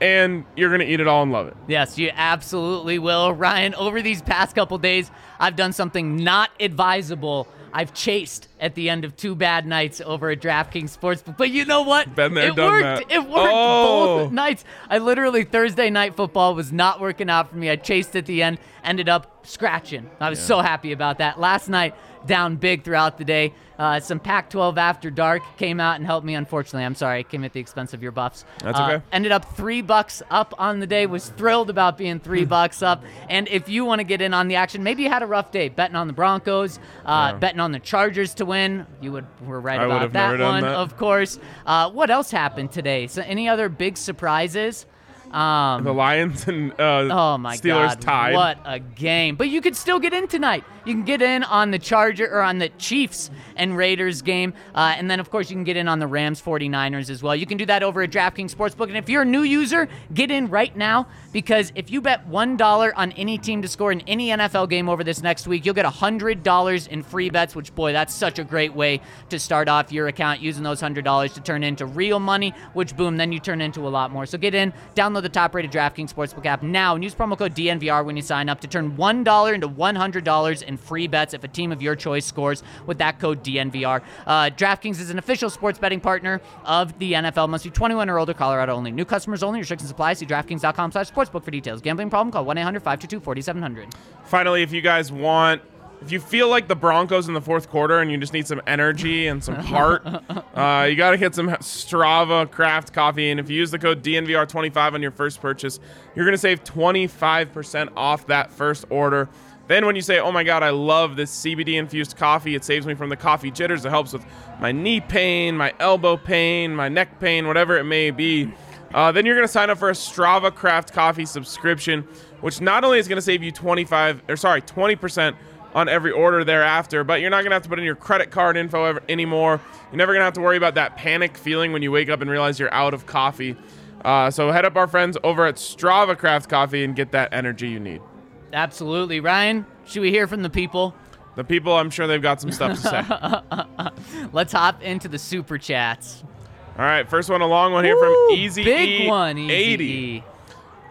and you're going to eat it all and love it. Yes, you absolutely will. Ryan, over these past couple days, I've done something not advisable. I've chased at the end of two bad nights over at DraftKings Sportsbook. But you know what? Been there, it done worked. that. It worked Oh. both nights. I literally Thursday night football was not working out for me. I chased at the end, ended up scratching. I was so happy about that. Last night, down big throughout the day. Uh, some Pac-12 after dark came out and helped me. Unfortunately, I'm sorry, it came at the expense of your buffs. That's Uh, okay. ended up three bucks up on the day. Was thrilled about being three Hmm. bucks up. And if you want to get in on the action, maybe you had a rough day betting on the Broncos, uh, betting on the Chargers to win. You would were right I about that one, that. of course. Uh, what else happened today? So any other big surprises? Um, The Lions and uh, Oh my Steelers God! tied. What a game! But you could still get in tonight. You can get in on the Charger or on the Chiefs and Raiders game, uh, and then of course you can get in on the Rams 49ers as well. You can do that over at DraftKings Sportsbook. And if you're a new user, get in right now because if you bet one dollar on any team to score in any NFL game over this next week, you'll get hundred dollars in free bets. Which boy, that's such a great way to start off your account using those hundred dollars to turn into real money. Which boom, then you turn into a lot more. So get in, download the top-rated DraftKings Sportsbook app now and use promo code DNVR when you sign up to turn $1 into $100 in free bets if a team of your choice scores with that code DNVR. Uh, DraftKings is an official sports betting partner of the NFL. Must be 21 or older, Colorado only. New customers only. Restrictions apply. See DraftKings.com slash sportsbook for details. Gambling problem? Call 1-800-522-4700. Finally, if you guys want, if you feel like the Broncos in the fourth quarter and you just need some energy and some heart, uh, you got to get some Strava craft coffee. And if you use the code DNVR25 on your first purchase, you're going to save 25% off that first order. Then when you say, oh my God, I love this CBD infused coffee, it saves me from the coffee jitters. It helps with my knee pain, my elbow pain, my neck pain, whatever it may be. Uh, then you're going to sign up for a Strava Craft Coffee subscription, which not only is going to save you 25 or sorry 20% on every order thereafter, but you're not going to have to put in your credit card info ever, anymore. You're never going to have to worry about that panic feeling when you wake up and realize you're out of coffee. Uh, so head up our friends over at Strava Craft Coffee and get that energy you need. Absolutely. Ryan, should we hear from the people? The people, I'm sure they've got some stuff to say. Let's hop into the super chats. All right, first one, a long one here Woo, from Easy big E one, Easy 80. E.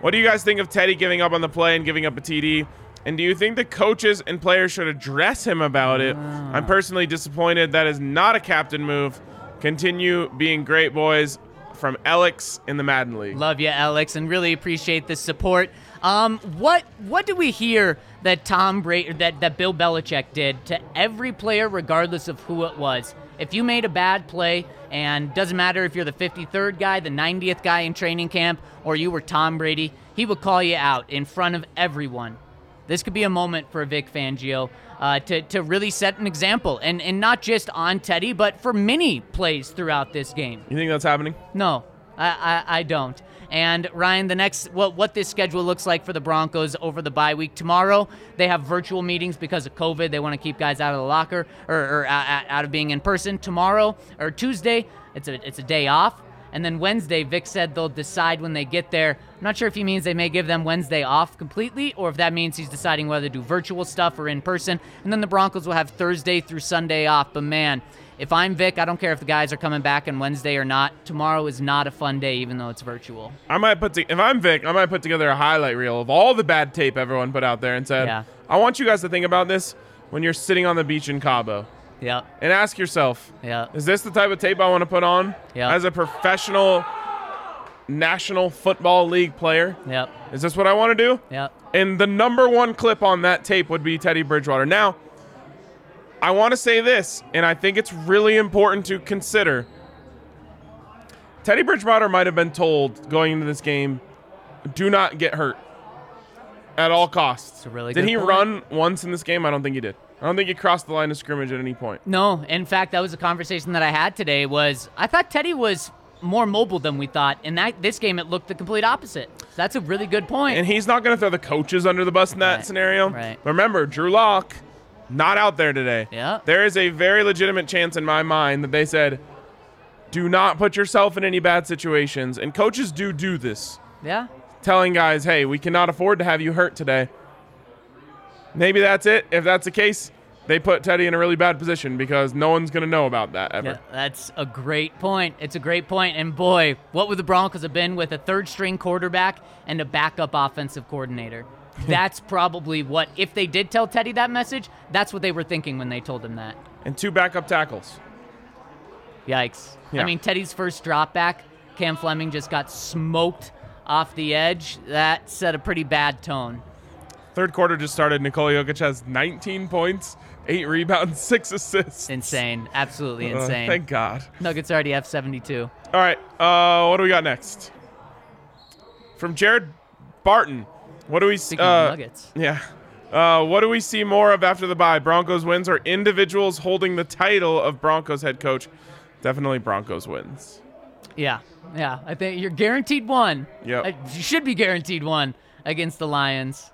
What do you guys think of Teddy giving up on the play and giving up a TD? And do you think the coaches and players should address him about it? I'm ah. personally disappointed that is not a captain move. Continue being great boys from Alex in the Madden League. Love you, Alex, and really appreciate the support. Um, what what do we hear that Tom Brady that that Bill Belichick did to every player, regardless of who it was? If you made a bad play, and doesn't matter if you're the 53rd guy, the 90th guy in training camp, or you were Tom Brady, he would call you out in front of everyone. This could be a moment for Vic Fangio uh, to, to really set an example, and, and not just on Teddy, but for many plays throughout this game. You think that's happening? No, I, I, I don't. And Ryan, the next what what this schedule looks like for the Broncos over the bye week tomorrow, they have virtual meetings because of COVID. They want to keep guys out of the locker or, or out, out of being in person. Tomorrow or Tuesday, it's a it's a day off. And then Wednesday, Vic said they'll decide when they get there. I'm not sure if he means they may give them Wednesday off completely or if that means he's deciding whether to do virtual stuff or in person. And then the Broncos will have Thursday through Sunday off. But man, if I'm Vic, I don't care if the guys are coming back on Wednesday or not. Tomorrow is not a fun day, even though it's virtual. I might put to, if I'm Vic, I might put together a highlight reel of all the bad tape everyone put out there and said, Yeah. I want you guys to think about this when you're sitting on the beach in Cabo Yep. and ask yourself, Yeah. Is this the type of tape I want to put on Yeah. as a professional National Football League player? Yep. Is this what I want to do? Yep. And the number one clip on that tape would be Teddy Bridgewater. Now, I want to say this, and I think it's really important to consider. Teddy Bridgewater might have been told going into this game, do not get hurt at all costs. really Did he point. run once in this game? I don't think he did. I don't think he crossed the line of scrimmage at any point. No, in fact, that was a conversation that I had today. Was I thought Teddy was more mobile than we thought. In that this game, it looked the complete opposite. So that's a really good point. And he's not going to throw the coaches under the bus in that Right, scenario. right. Remember, Drew Lock not out there today. Yeah. There is a very legitimate chance in my mind that they said, do not put yourself in any bad situations. And coaches do do this, yeah. telling guys, hey, we cannot afford to have you hurt today. Maybe that's it. If that's the case, they put Teddy in a really bad position because no one's going to know about that ever. Yeah, that's a great point. It's a great point. And boy, what would the Broncos have been with a third string quarterback and a backup offensive coordinator? That's probably what, if they did tell Teddy that message, that's what they were thinking when they told him that. And two backup tackles. Yikes. Yeah. I mean, Teddy's first drop back, Cam Fleming just got smoked off the edge. That set a pretty bad tone. Third quarter just started. Nikola Jokic has 19 points, eight rebounds, six assists. Insane. Absolutely Uh, insane. thank God. Nuggets already have 72. All right, uh, what do we got next? From Jared Barton. What do we see? Uh, Nuggets. yeah. Uh, what do we see more of after the bye? Broncos wins or individuals holding the title of Broncos head coach? Definitely Broncos wins. Yeah. Yeah. I think you're guaranteed one. Yep. Uh, You should be guaranteed one against the Lions.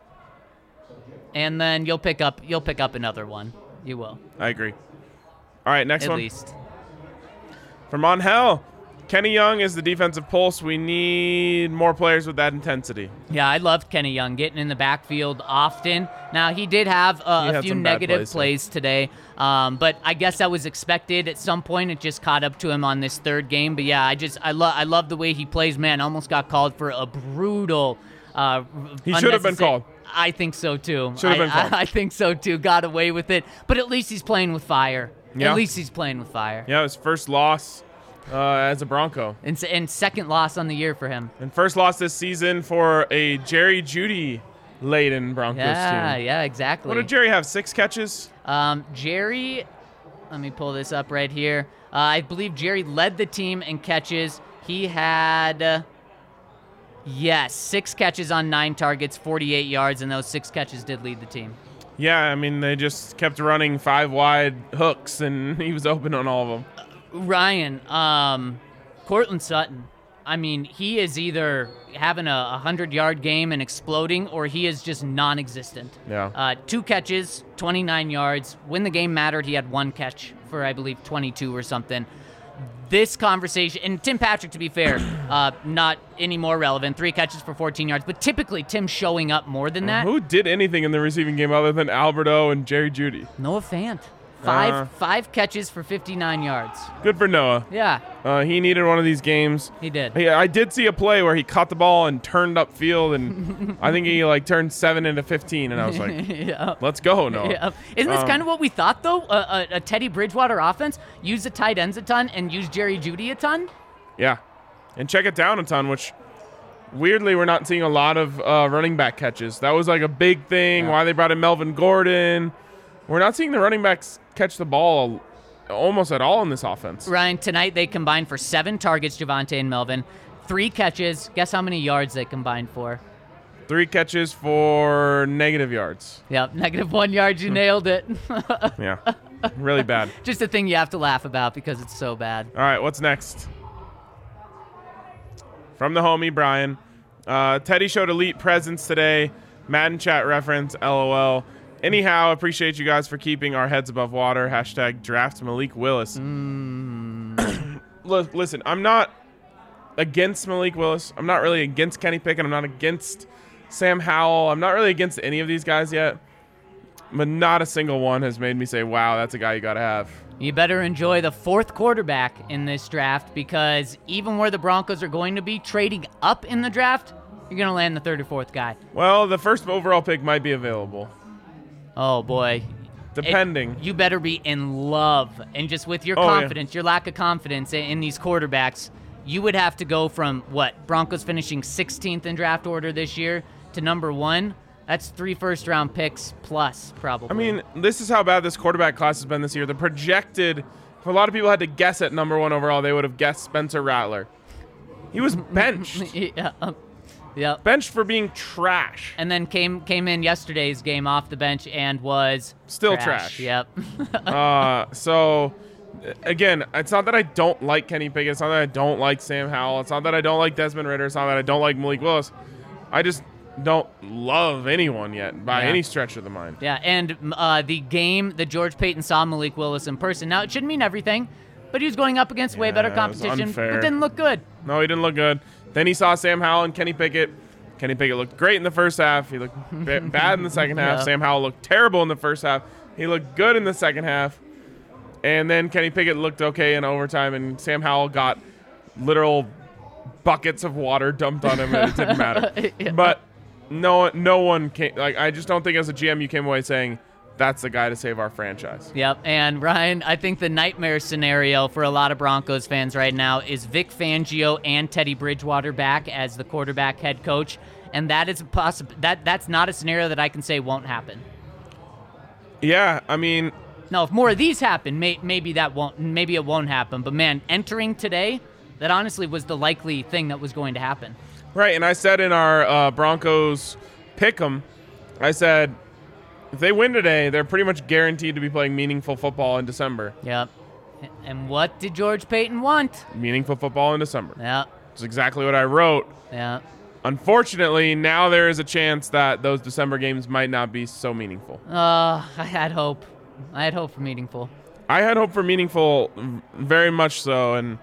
And then you'll pick up you'll pick up another one. You will. I agree. All right, next At one least. from On Hell. Kenny Young is the defensive pulse. We need more players with that intensity. Yeah, I loved Kenny Young getting in the backfield often. Now he did have uh, He a few negative plays, plays, yeah. today, um, but I guess that was expected. At some point, it just caught up to him on this third game. But yeah, I just I love I love the way he plays. Man, almost got called for a brutal. Uh, He should have been called. I think so too. Should have I- been called. I, I think so too. Got away with it, but at least he's playing with fire. Yeah. At least he's playing with fire. Yeah, his first loss uh, as a Bronco. And, and second loss on the year for him. And first loss this season for a Jerry Jeudy laden Broncos Yeah, team. yeah, exactly. What did Jerry have? Six catches? Um, Jerry, let me pull this up right here. Uh, I believe Jerry led the team in catches. He had, uh, yes, six catches on nine targets, 48 yards, and those six catches did lead the team. Yeah, I mean, they just kept running five wide hooks, and he was open on all of them. Ryan, um, Courtland Sutton. I mean, he is either having a 100 yard game and exploding, or he is just non existent. Yeah. Uh, two catches, 29 yards. When the game mattered, he had one catch for, I believe, 22 or something. This conversation, and Tim Patrick, to be fair, uh, not any more relevant. Three catches for 14 yards, but typically Tim showing up more than that. Who did anything in the receiving game other than Alberto and Jerry Jeudy? Noah Fant. Five, Uh. five catches for 59 yards. Good for Noah. Yeah, Uh, he needed one of these games. he did. Hey, I did see a play where he caught the ball and turned up field, and I think he like turned seven into 15, and I was like, yeah. "Let's go, Noah." Yeah. Isn't this Um, kind of what we thought, though? A, a, a Teddy Bridgewater offense use the tight ends a ton and use Jerry Jeudy a ton. Yeah, and check it down a ton, which weirdly we're not seeing a lot of uh, running back catches. That was like a big thing. Why they brought in Melvin Gordon? We're not seeing the running backs catch the ball almost at all in this offense. Ryan, tonight they combined for seven targets, Javonte and Melvin. Three catches. Guess how many yards they combined for? Three catches for negative yards. Yep, negative one yards. You nailed it. Yeah, really bad. Just a thing you have to laugh about because it's so bad. All right, what's next? From the homie Brian, uh, Teddy showed elite presence today. Madden chat reference, lol. Anyhow, appreciate you guys for keeping our heads above water. Hashtag draft Malik Willis. Mm. Look, listen, I'm not against Malik Willis. I'm not really against Kenny Pickett. I'm not against Sam Howell. I'm not really against any of these guys yet. But not a single one has made me say, wow, that's a guy you got to have. You better enjoy the fourth quarterback in this draft because even where the Broncos are going to be trading up in the draft, you're going to land the third or fourth guy. Well, the first overall pick might be available, Oh, boy. depending. It- you better be in love. And just with your Oh, yeah. confidence, your lack of confidence in, in these quarterbacks, you would have to go from what? Broncos finishing 16th in draft order this year to number one. That's three first round picks plus, probably. I mean, this is how bad this quarterback class has been this year. The projected, if a lot of people had to guess at number one overall, they would have guessed Spencer Rattler. He was benched. yeah. Yeah. benched for being trash. And then came came in yesterday's game off the bench and was Still trash. Yep. Uh, so, again, it's not that I don't like Kenny Pickett. It's not that I don't like Sam Howell. It's not that I don't like Desmond Ridder. It's not that I don't like Malik Willis. I just don't love anyone yet by Yeah. any stretch of the mind. Yeah, and uh, the game that George Paton saw Malik Willis in person. Now it shouldn't mean everything, but he was going up against way better competition. it but didn't look good. No, he didn't look good. Then he saw Sam Howell and Kenny Pickett. Kenny Pickett looked great in the first half. He looked ba- bad in the second half. Yeah. Sam Howell looked terrible in the first half. He looked good in the second half. And then Kenny Pickett looked okay in overtime, and Sam Howell got literal buckets of water dumped on him, and it didn't matter. Yeah. But no, no one came. Like I just don't think as a GM you came away saying that's the guy to save our franchise. Yep, and Ryan, I think the nightmare scenario for a lot of Broncos fans right now is Vic Fangio and Teddy Bridgewater back as the quarterback head coach, and that is a possi- that that's not a scenario that I can say won't happen. Yeah, I mean, Now, if more of these happen, may, maybe that won't maybe it won't happen. But man, entering today, that honestly was the likely thing that was going to happen. Right, and I said in our uh, Broncos pick 'em, I said if they win today, they're pretty much guaranteed to be playing meaningful football in December. Yep. And what did George Paton want? Meaningful football in December. Yep. That's exactly what I wrote. Yeah. Unfortunately, now there is a chance that those December games might not be so meaningful. Uh, I had hope. I had hope for meaningful. I had hope for meaningful, very much so, and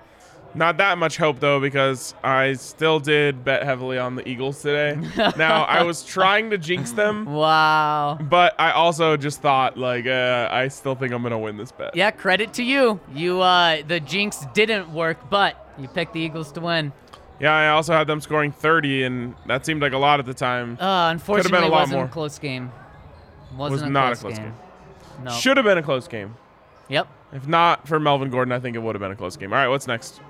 Not that much hope though, because I still did bet heavily on the Eagles today. now I was trying to jinx them, Wow. but I also just thought like uh, I still think I'm gonna win this bet. Yeah, credit to you. You uh the jinx didn't work, but you picked the Eagles to win. Yeah, I also had them scoring 30, and that seemed like a lot at the time. Uh unfortunately a it lot wasn't more. a close game. Wasn't Was a not a close close game. game. No. Should have been a close game. Yep. If not for Melvin Gordon, I think it would have been a close game. All right, what's next?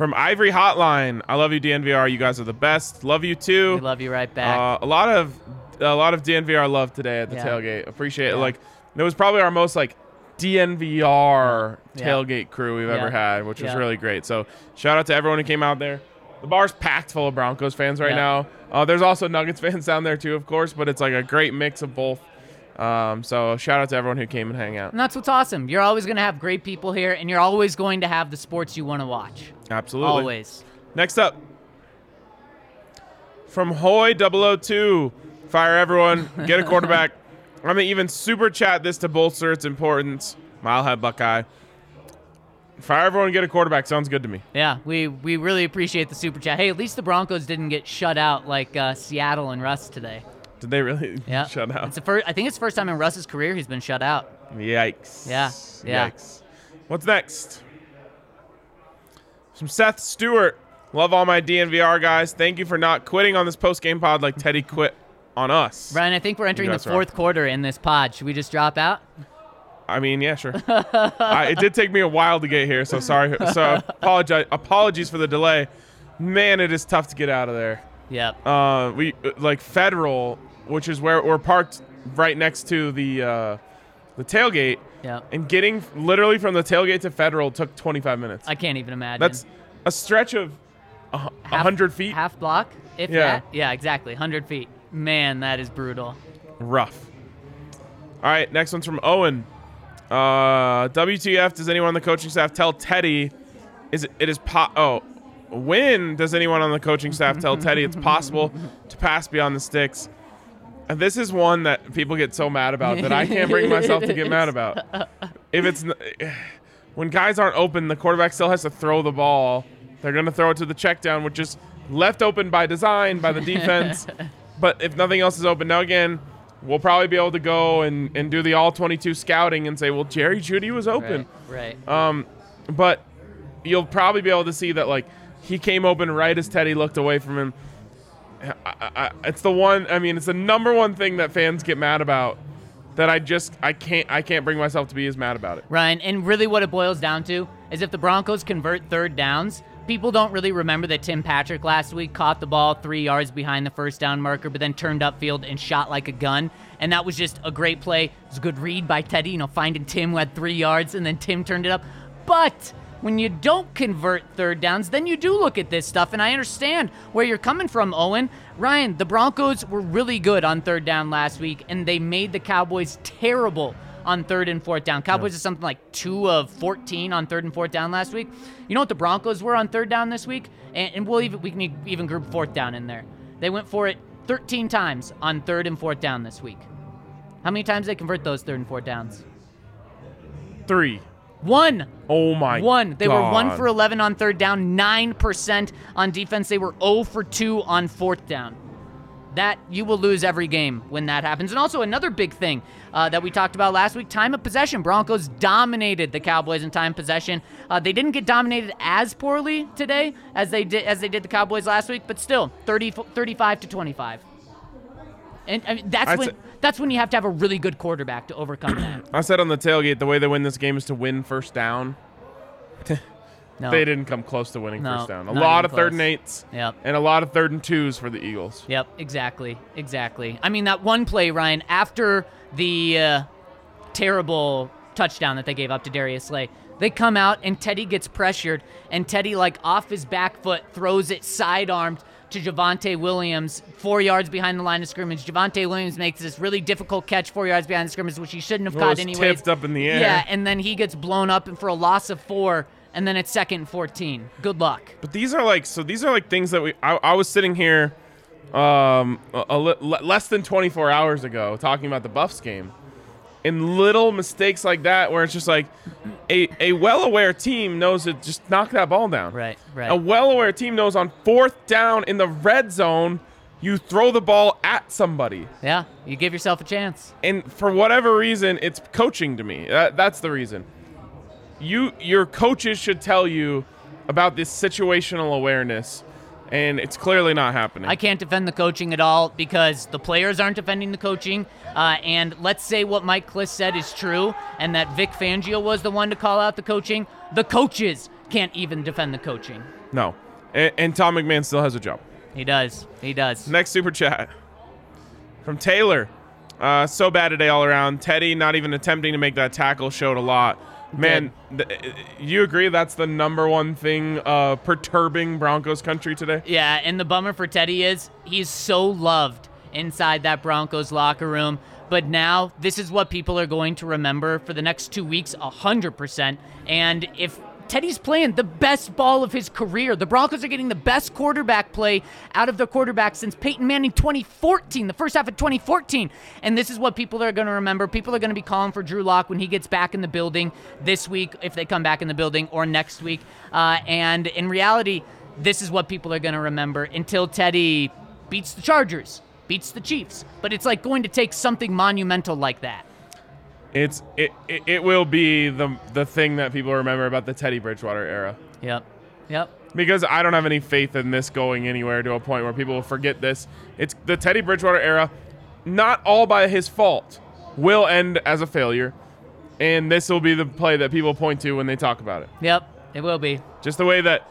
From Ivory Hotline, I love you, DNVR. You guys are the best. Love you too. We love you right back. Uh, a lot of a lot of DNVR love today at the Yeah. tailgate. Appreciate it. Like it was probably our most like DNVR Yeah. tailgate crew we've ever had, which was really great. So shout out to everyone who came out there. The bar's packed full of Broncos fans right Yeah. now. Uh, there's also Nuggets fans down there too, of course, but it's like a great mix of both. Um, so shout out to everyone who came and hang out. and that's what's awesome. You're always going to have great people here and you're always going to have the sports you want to watch. Absolutely. Always. Next up, from Hoy 002, fire everyone, get a quarterback. I'm gonna even super chat this to bolster its importance. Milehead Buckeye. Fire everyone, get a quarterback. Sounds good to me. Yeah, we we really appreciate the super chat. Hey, at least the Broncos didn't get shut out like uh, Seattle and Russ today. Did they really Yeah, shut out? It's the first. I think it's the first time in Russ's career he's been shut out. Yikes. Yeah, yeah. Yikes. What's next? From Seth Stewart. Love all my DNVR guys. Thank you for not quitting on this post game pod like Teddy quit on us. Brian, I think we're entering the fourth off. quarter in this pod. Should we just drop out? I mean, yeah, sure. I, it did take me a while to get here, so sorry. So apologize. Apologies for the delay. Man, it is tough to get out of there. Yep. Uh, we like Federal, which is where we're parked right next to the uh, the tailgate, Yep. and getting literally from the tailgate to Federal took 25 minutes. I can't even imagine. That's a stretch of a hu- a Half- hundred feet. Half block, if Yeah. that. Yeah, exactly. Hundred feet. Man, that is brutal. Rough. All right, next one's from Owen. Uh, WTF? Does anyone on the coaching staff tell Teddy? Is it, it is po- Oh, when does anyone on the coaching staff tell Teddy it's possible to pass beyond the sticks? And this is one that people get so mad about that I can't bring myself to get mad about. If it's n- when guys aren't open, the quarterback still has to throw the ball. They're going to throw it to the check down, which is left open by design by the defense. but if nothing else is open, now again, we'll probably be able to go and, and do the all 22 scouting and say, well, Jerry Jeudy was open. Right. Right. Um, but you'll probably be able to see that like he came open right as Teddy looked away from him. I, I, it's the one. I mean, it's the number one thing that fans get mad about. That I just I can't I can't bring myself to be as mad about it. Ryan, and really what it boils down to is if the Broncos convert third downs, people don't really remember that Tim Patrick last week caught the ball three yards behind the first down marker, but then turned upfield and shot like a gun. And that was just a great play. It was a good read by Teddy, you know, finding Tim who had three yards, and then Tim turned it up. But when you don't convert third downs, then you do look at this stuff, and I understand where you're coming from, Owen. Ryan, the Broncos were really good on third down last week, and they made the Cowboys terrible on third and fourth down. Cowboys is something like two of 14 on third and fourth down last week. You know what the Broncos were on third down this week? And, and we'll even we can even group fourth down in there. They went for it 13 times on third and fourth down this week. How many times they convert those third and fourth downs? Three. One. Oh my. One. They were one for 11 on third down, 9% on defense. They were 0 for 2 on fourth down. That you will lose every game when that happens. And also another big thing uh, that we talked about last week: time of possession. Broncos dominated the Cowboys in time of possession. Uh, they didn't get dominated as poorly today as they did as they did the Cowboys last week, but still 30, 35 to 25. And I mean, that's when that's when you have to have a really good quarterback to overcome that. I said on the tailgate the way they win this game is to win first down. No. They didn't come close to winning No, first down. A lot of third and eights. Yep. And a lot of third and twos for the Eagles. Yep, exactly, exactly. I mean, that one play, Ryan, after the uh, terrible touchdown that they gave up to Darius Slay, they come out and Teddy gets pressured, and Teddy, like off his back foot, throws it sidearmed to Javonte Williams, four yards behind the line of scrimmage. Javonte Williams makes this really difficult catch four yards behind the scrimmage, which he shouldn't have Well, caught anyway. tipped up in the air. Yeah, and then he gets blown up and for a loss of four, and then it's second and 14. Good luck. But these are like so. These are like things that we. I, I was sitting here, um, a, a less than 24 hours ago, talking about the Buffs game, and little mistakes like that, where it's just like, a, a well aware team knows to just knock that ball down. Right, right. A well aware team knows on fourth down in the red zone, you throw the ball at somebody. Yeah, you give yourself a chance. And for whatever reason, it's coaching to me. That, that's the reason. You your coaches should tell you about this situational awareness, and it's clearly not happening. I can't defend the coaching at all because the players aren't defending the coaching. Uh, and let's say what Mike Klis said is true, and that Vic Fangio was the one to call out the coaching. The coaches can't even defend the coaching. no. And, and Tom McMahon still has a job. He does. He does. Next super chat from Taylor. Uh, so bad today all around. Teddy not even attempting to make that tackle showed a lot. Man, th- you agree that's the number one thing uh, perturbing Broncos country today? Yeah, and the bummer for Teddy is he's so loved inside that Broncos locker room. But now this is what people are going to remember for the next two weeks, 100%. And if Teddy's playing the best ball of his career, the Broncos are getting the best quarterback play out of their quarterback since Peyton Manning 2014, the first half of 2014. And this is what people are going to remember. People are going to be calling for Drew Lock when he gets back in the building this week, if they come back in the building, or next week. Uh, and in reality, this is what people are going to remember until Teddy beats the Chargers, beats the Chiefs. But it's like going to take something monumental like that. It's it, it, it will be the the thing that people remember about the Teddy Bridgewater era. Yep. Yep. Because I don't have any faith in this going anywhere to a point where people will forget this. It's the Teddy Bridgewater era, not all by his fault, will end as a failure. And this will be the play that people point to when they talk about it. Yep. It will be. Just the way that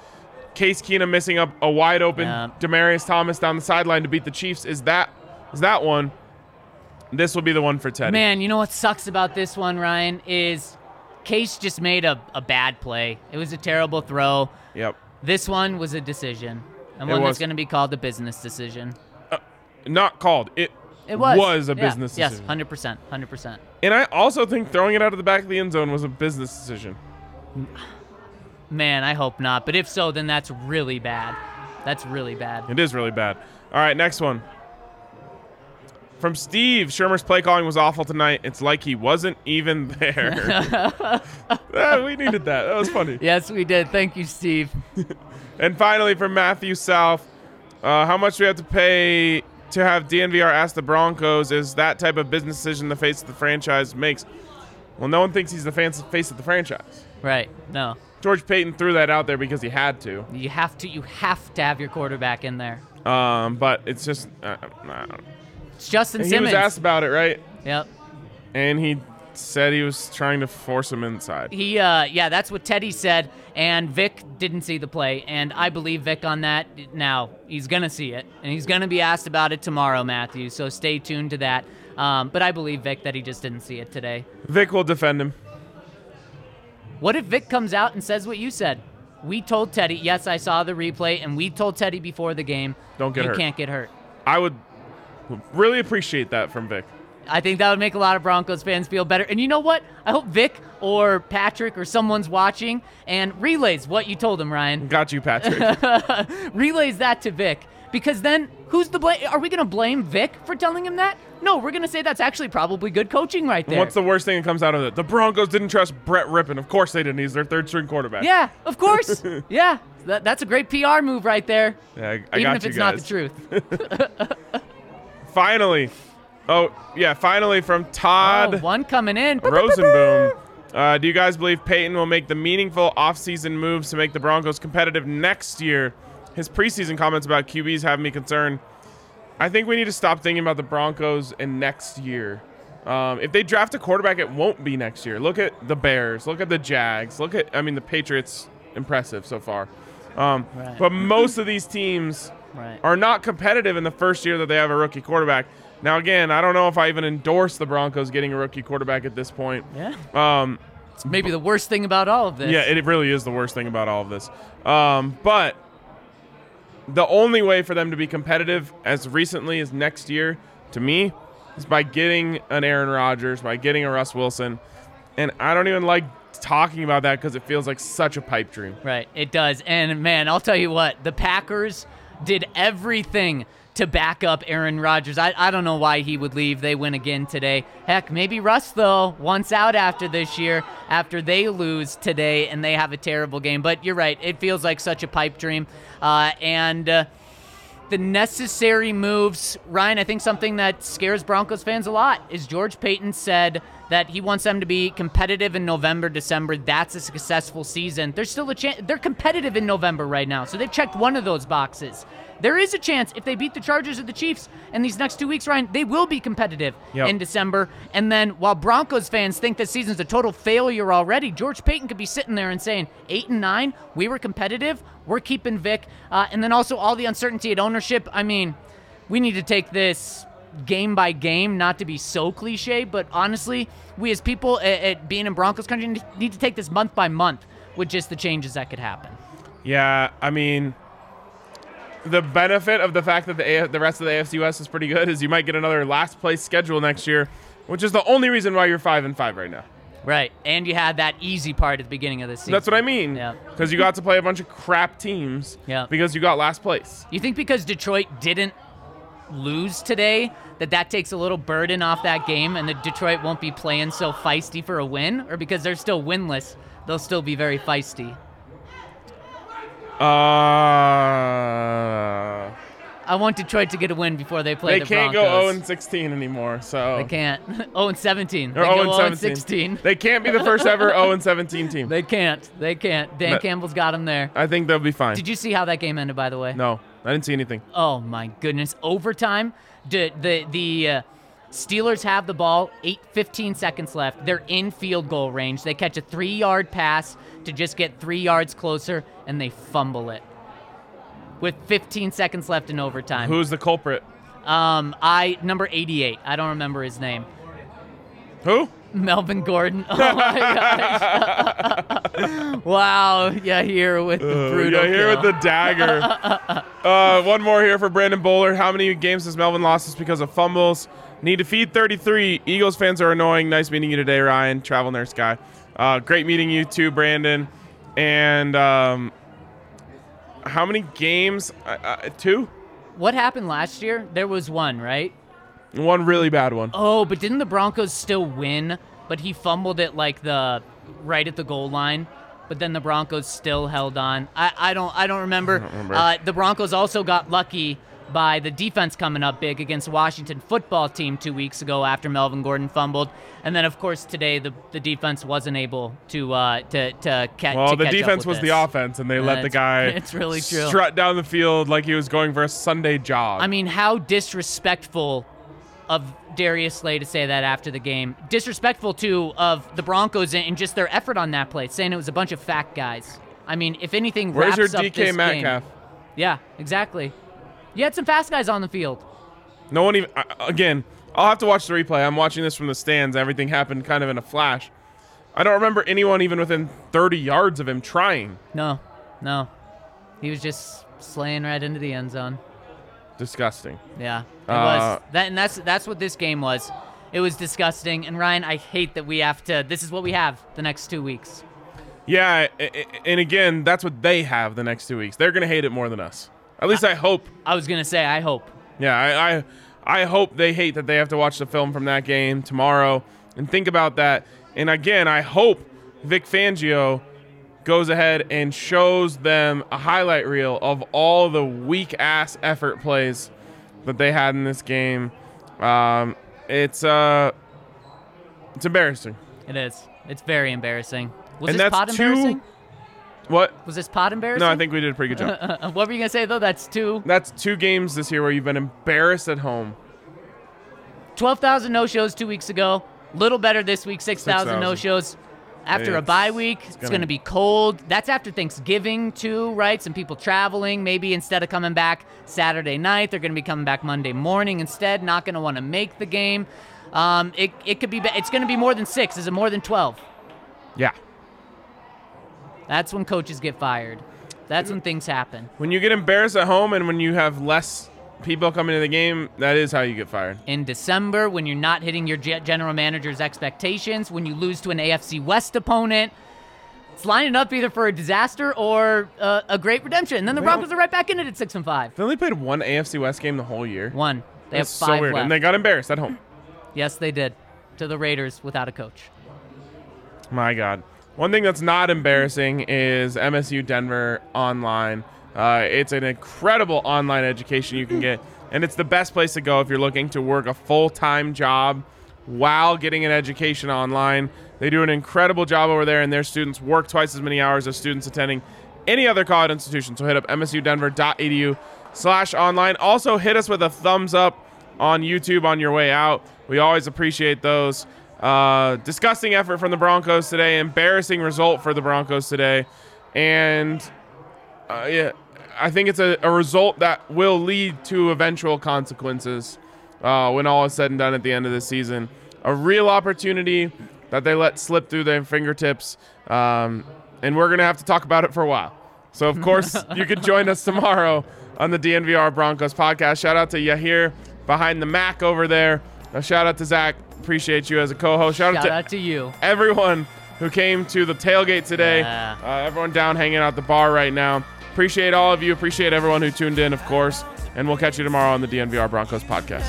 Case Keenum missing up a wide open Yeah. Demaryius Thomas down the sideline to beat the Chiefs is that is that one. This will be the one for Teddy. Man, you know what sucks about this one, Ryan, is Case just made a, a bad play. It was a terrible throw. Yep. This one was a decision. And It one was. that's going to be called a business decision. Uh, not called. It It was. a Yeah. business decision. Yes, 100%. 100%. And I also think throwing it out of the back of the end zone was a business decision. Man, I hope not. But if so, then that's really bad. That's really bad. It is really bad. All right, next one. From Steve, Shurmur's play calling was awful tonight. It's like he wasn't even there. Ah, we needed that. That was funny. Yes, we did. Thank you, Steve. And finally, from Matthew South, uh, how much do we have to pay to have DNVR ask the Broncos? Is that type of business decision the face of the franchise makes? Well, no one thinks he's the fan- face of the franchise. Right. No. George Paton threw that out there because he had to. You have to you have to have your quarterback in there. Um, but it's just, uh, I don't know. It's Justin he Simmons. was asked about it, right? yep. And he said he was trying to force him inside. He, uh, yeah, that's what Teddy said, and Vic didn't see the play, and I believe Vic on that. Now he's gonna see it, and he's gonna be asked about it tomorrow, Matthew. So stay tuned to that. Um, but I believe Vic that he just didn't see it today. Vic will defend him. What if Vic comes out and says what you said? We told Teddy, yes, I saw the replay, and we told Teddy before the game, Don't get you hurt. can't get hurt. I would really appreciate that from Vic. I think that would make a lot of Broncos fans feel better. And you know what? I hope Vic or Patrick or someone's watching and relays what you told him, Ryan. Got you, Patrick. relays that to Vic. Because then, who's the blame? Are we going to blame Vic for telling him that? No, we're going to say that's actually probably good coaching right there. What's the worst thing that comes out of it? The Broncos didn't trust Brett Rypien. Of course they didn't. He's their third string quarterback. yeah, of course. yeah, that, that's a great PR move right there. Yeah, I, I Even if it's not the truth. Finally. Oh, yeah, finally from Todd Oh, one coming in. Rosenboom. Uh, do you guys believe Paton will make the meaningful offseason moves to make the Broncos competitive next year? His preseason comments about QBs have me concerned. I think we need to stop thinking about the Broncos in next year. Um, if they draft a quarterback, it won't be next year. Look at the Bears. Look at the Jags. Look at, I mean, the Patriots. Impressive so far. Um, Right. But most of these teams Right. are not competitive in the first year that they have a rookie quarterback. Now, again, I don't know if I even endorse the Broncos getting a rookie quarterback at this point. Yeah. Um, It's maybe the worst thing about all of this. yeah, it really is the worst thing about all of this. Um, but the only way for them to be competitive as recently as next year, to me, is by getting an Aaron Rodgers, by getting a Russ Wilson. And I don't even like talking about that because it feels like such a pipe dream. Right, it does. And man, I'll tell you what, the Packers did everything to back up Aaron Rodgers. I, I don't know why he would leave. They win again today. Heck, maybe Russ, though, once out after this year, after they lose today and they have a terrible game. But you're right. It feels like such a pipe dream. Uh, and. Uh, the necessary moves. Ryan, I think something that scares Broncos fans a lot is George Paton said that he wants them to be competitive in November, December. That's a successful season. There's still a chance. They're competitive in November right now, so they've checked one of those boxes. There is a chance if they beat the Chargers or the Chiefs in these next two weeks, Ryan, they will be competitive Yep. in December. And then while Broncos fans think this season's a total failure already, George Paton could be sitting there and saying, eight and nine, we were competitive, we're keeping Vic. Uh, and then also all the uncertainty at ownership. I mean, we need to take this game by game, not to be so cliche, but honestly, we as people at, at being in Broncos country need to take this month by month with just the changes that could happen. Yeah, I mean, the benefit of the fact that the A- the rest of the AFC West is pretty good is you might get another last place schedule next year, which is the only reason why you're five and five right now. Right. And you had that easy part at the beginning of the season. That's what I mean. Yeah. Because you got to play a bunch of crap teams. Yeah. Because you got last place. You think because Detroit didn't lose today that that takes a little burden off that game and the Detroit won't be playing so feisty for a win? Or because they're still winless they'll still be very feisty? Uh, I want Detroit to get a win before they play they the can't go 0 and 16 anymore. So they can't. 0 and 17 Or they 0 and 0 and 17. 16 They can't be the first ever 0 and 17 team. they can't. They can't. Dan Campbell's got them there. I think they'll be fine. did you see how that game ended by the way? No, I didn't see anything. Oh my goodness! Overtime. The the the uh, Steelers have the ball. Eight fifteen seconds left. They're in field goal range. They catch a three-yard pass to just get three yards closer, and they fumble it. With 15 seconds left in overtime. Who's the culprit? Um, I number 88. I don't remember his name. Who? Melvin Gordon. Oh my gosh! wow. Yeah, here with the Uh, brutal. yeah, here kill. with the dagger. uh, one more here for Brandon Bowler. How many games has Melvin lost just because of fumbles? Need to feed 33. Eagles fans are annoying. Nice meeting you today, Ryan. Travel nurse guy. Uh, great meeting you too, Brandon. And um, how many games? Uh, uh, two. What happened last year? There was one, right? One really bad one. Oh, but didn't the Broncos still win? But he fumbled it like the right at the goal line. But then the Broncos still held on. I, I don't I don't remember. remember. Uh, the Broncos also got lucky by the defense coming up big against Washington football team two weeks ago after Melvin Gordon fumbled, and then of course today the, the defense wasn't able to uh, to to, ca- Well, to the catch up defense with was the offense, and they let the guy it's really true. strut down the field like he was going for a Sunday jog. I mean, how disrespectful of Darius Slay to say that after the game. Disrespectful too of the Broncos and just their effort on that play, saying it was a bunch of fat guys. I mean, if anything, Where's your DK Metcalf? Game. Yeah, exactly. You had some fast guys on the field. No one even. Again, I'll have to watch the replay. I'm watching this from the stands. Everything happened kind of in a flash. I don't remember anyone even within 30 yards of him trying. No, no, he was just slaying right into the end zone. Disgusting. Yeah, it Uh, was that, and that's that's what this game was. It was disgusting. And Ryan, I hate that we have to. This is what we have the next two weeks. Yeah, and again, that's what they have the next two weeks. They're gonna hate it more than us. At least I hope. I was gonna say, I hope. Yeah, I, I I hope they hate that they have to watch the film from that game tomorrow and think about that. And again, I hope Vic Fangio goes ahead and shows them a highlight reel of all the weak ass effort plays that they had in this game. Um, it's uh, it's embarrassing. It is. It's very embarrassing. Was And this pot two- embarrassing? What? Was this pot embarrassing? No, I think we did a pretty good job. What were you gonna say though? That's two. That's two games this year where you've been embarrassed at home. Twelve thousand no shows two weeks ago. Little better this week. Six thousand no shows. After a bye week, it's, gonna- gonna be cold. That's after Thanksgiving too, right? Some people traveling. Maybe instead of coming back Saturday night, they're gonna be coming back Monday morning instead. Not gonna want to make the game. Um, it, it could be. be- It's gonna be more than six. Is it more than twelve? Yeah. That's when coaches get fired. That's when things happen. When you get embarrassed at home and when you have less people coming to the game, that is how you get fired. in December when you're not hitting your general manager's expectations, when you lose to an AFC West opponent. It's lining up either for a disaster or uh, a great redemption. And then the Broncos are right back in it at six and five. They only played one AFC West game the whole year. One. They That's have five so weird. left. And they got embarrassed at home. yes, they did. To the Raiders without a coach. My God. One thing that's not embarrassing is MSU Denver online. Uh, it's an incredible online education you can get, and it's the best place to go if you're looking to work a full time job while getting an education online. They do an incredible job over there, and their students work twice as many hours as students attending any other college institution. So hit up msudenver.edu slash online. Also, hit us with a thumbs up on YouTube on your way out. We always appreciate those. Uh, disgusting effort from the Broncos today. Embarrassing result for the Broncos today. And uh, yeah, I think it's a, a result that will lead to eventual consequences uh, when all is said and done at the end of the season. A real opportunity that they let slip through their fingertips. Um, and we're going to have to talk about it for a while. So, of course, you can join us tomorrow on the DNVR Broncos podcast. Shout out to Yahir behind the Mac over there. A shout out to Zac. Appreciate you as a co host. Shout, Shout out out to to you. everyone who came to the tailgate today. Yeah. Uh, everyone down hanging out at the bar right now. Appreciate all of you. Appreciate everyone who tuned in, of course. And we'll catch you tomorrow on the DNVR Broncos podcast.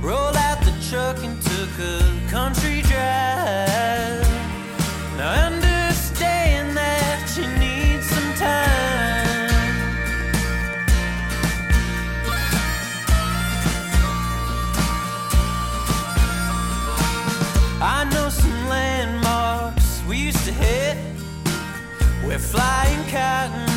Rolled out the truck and took a country drive. Flying cotton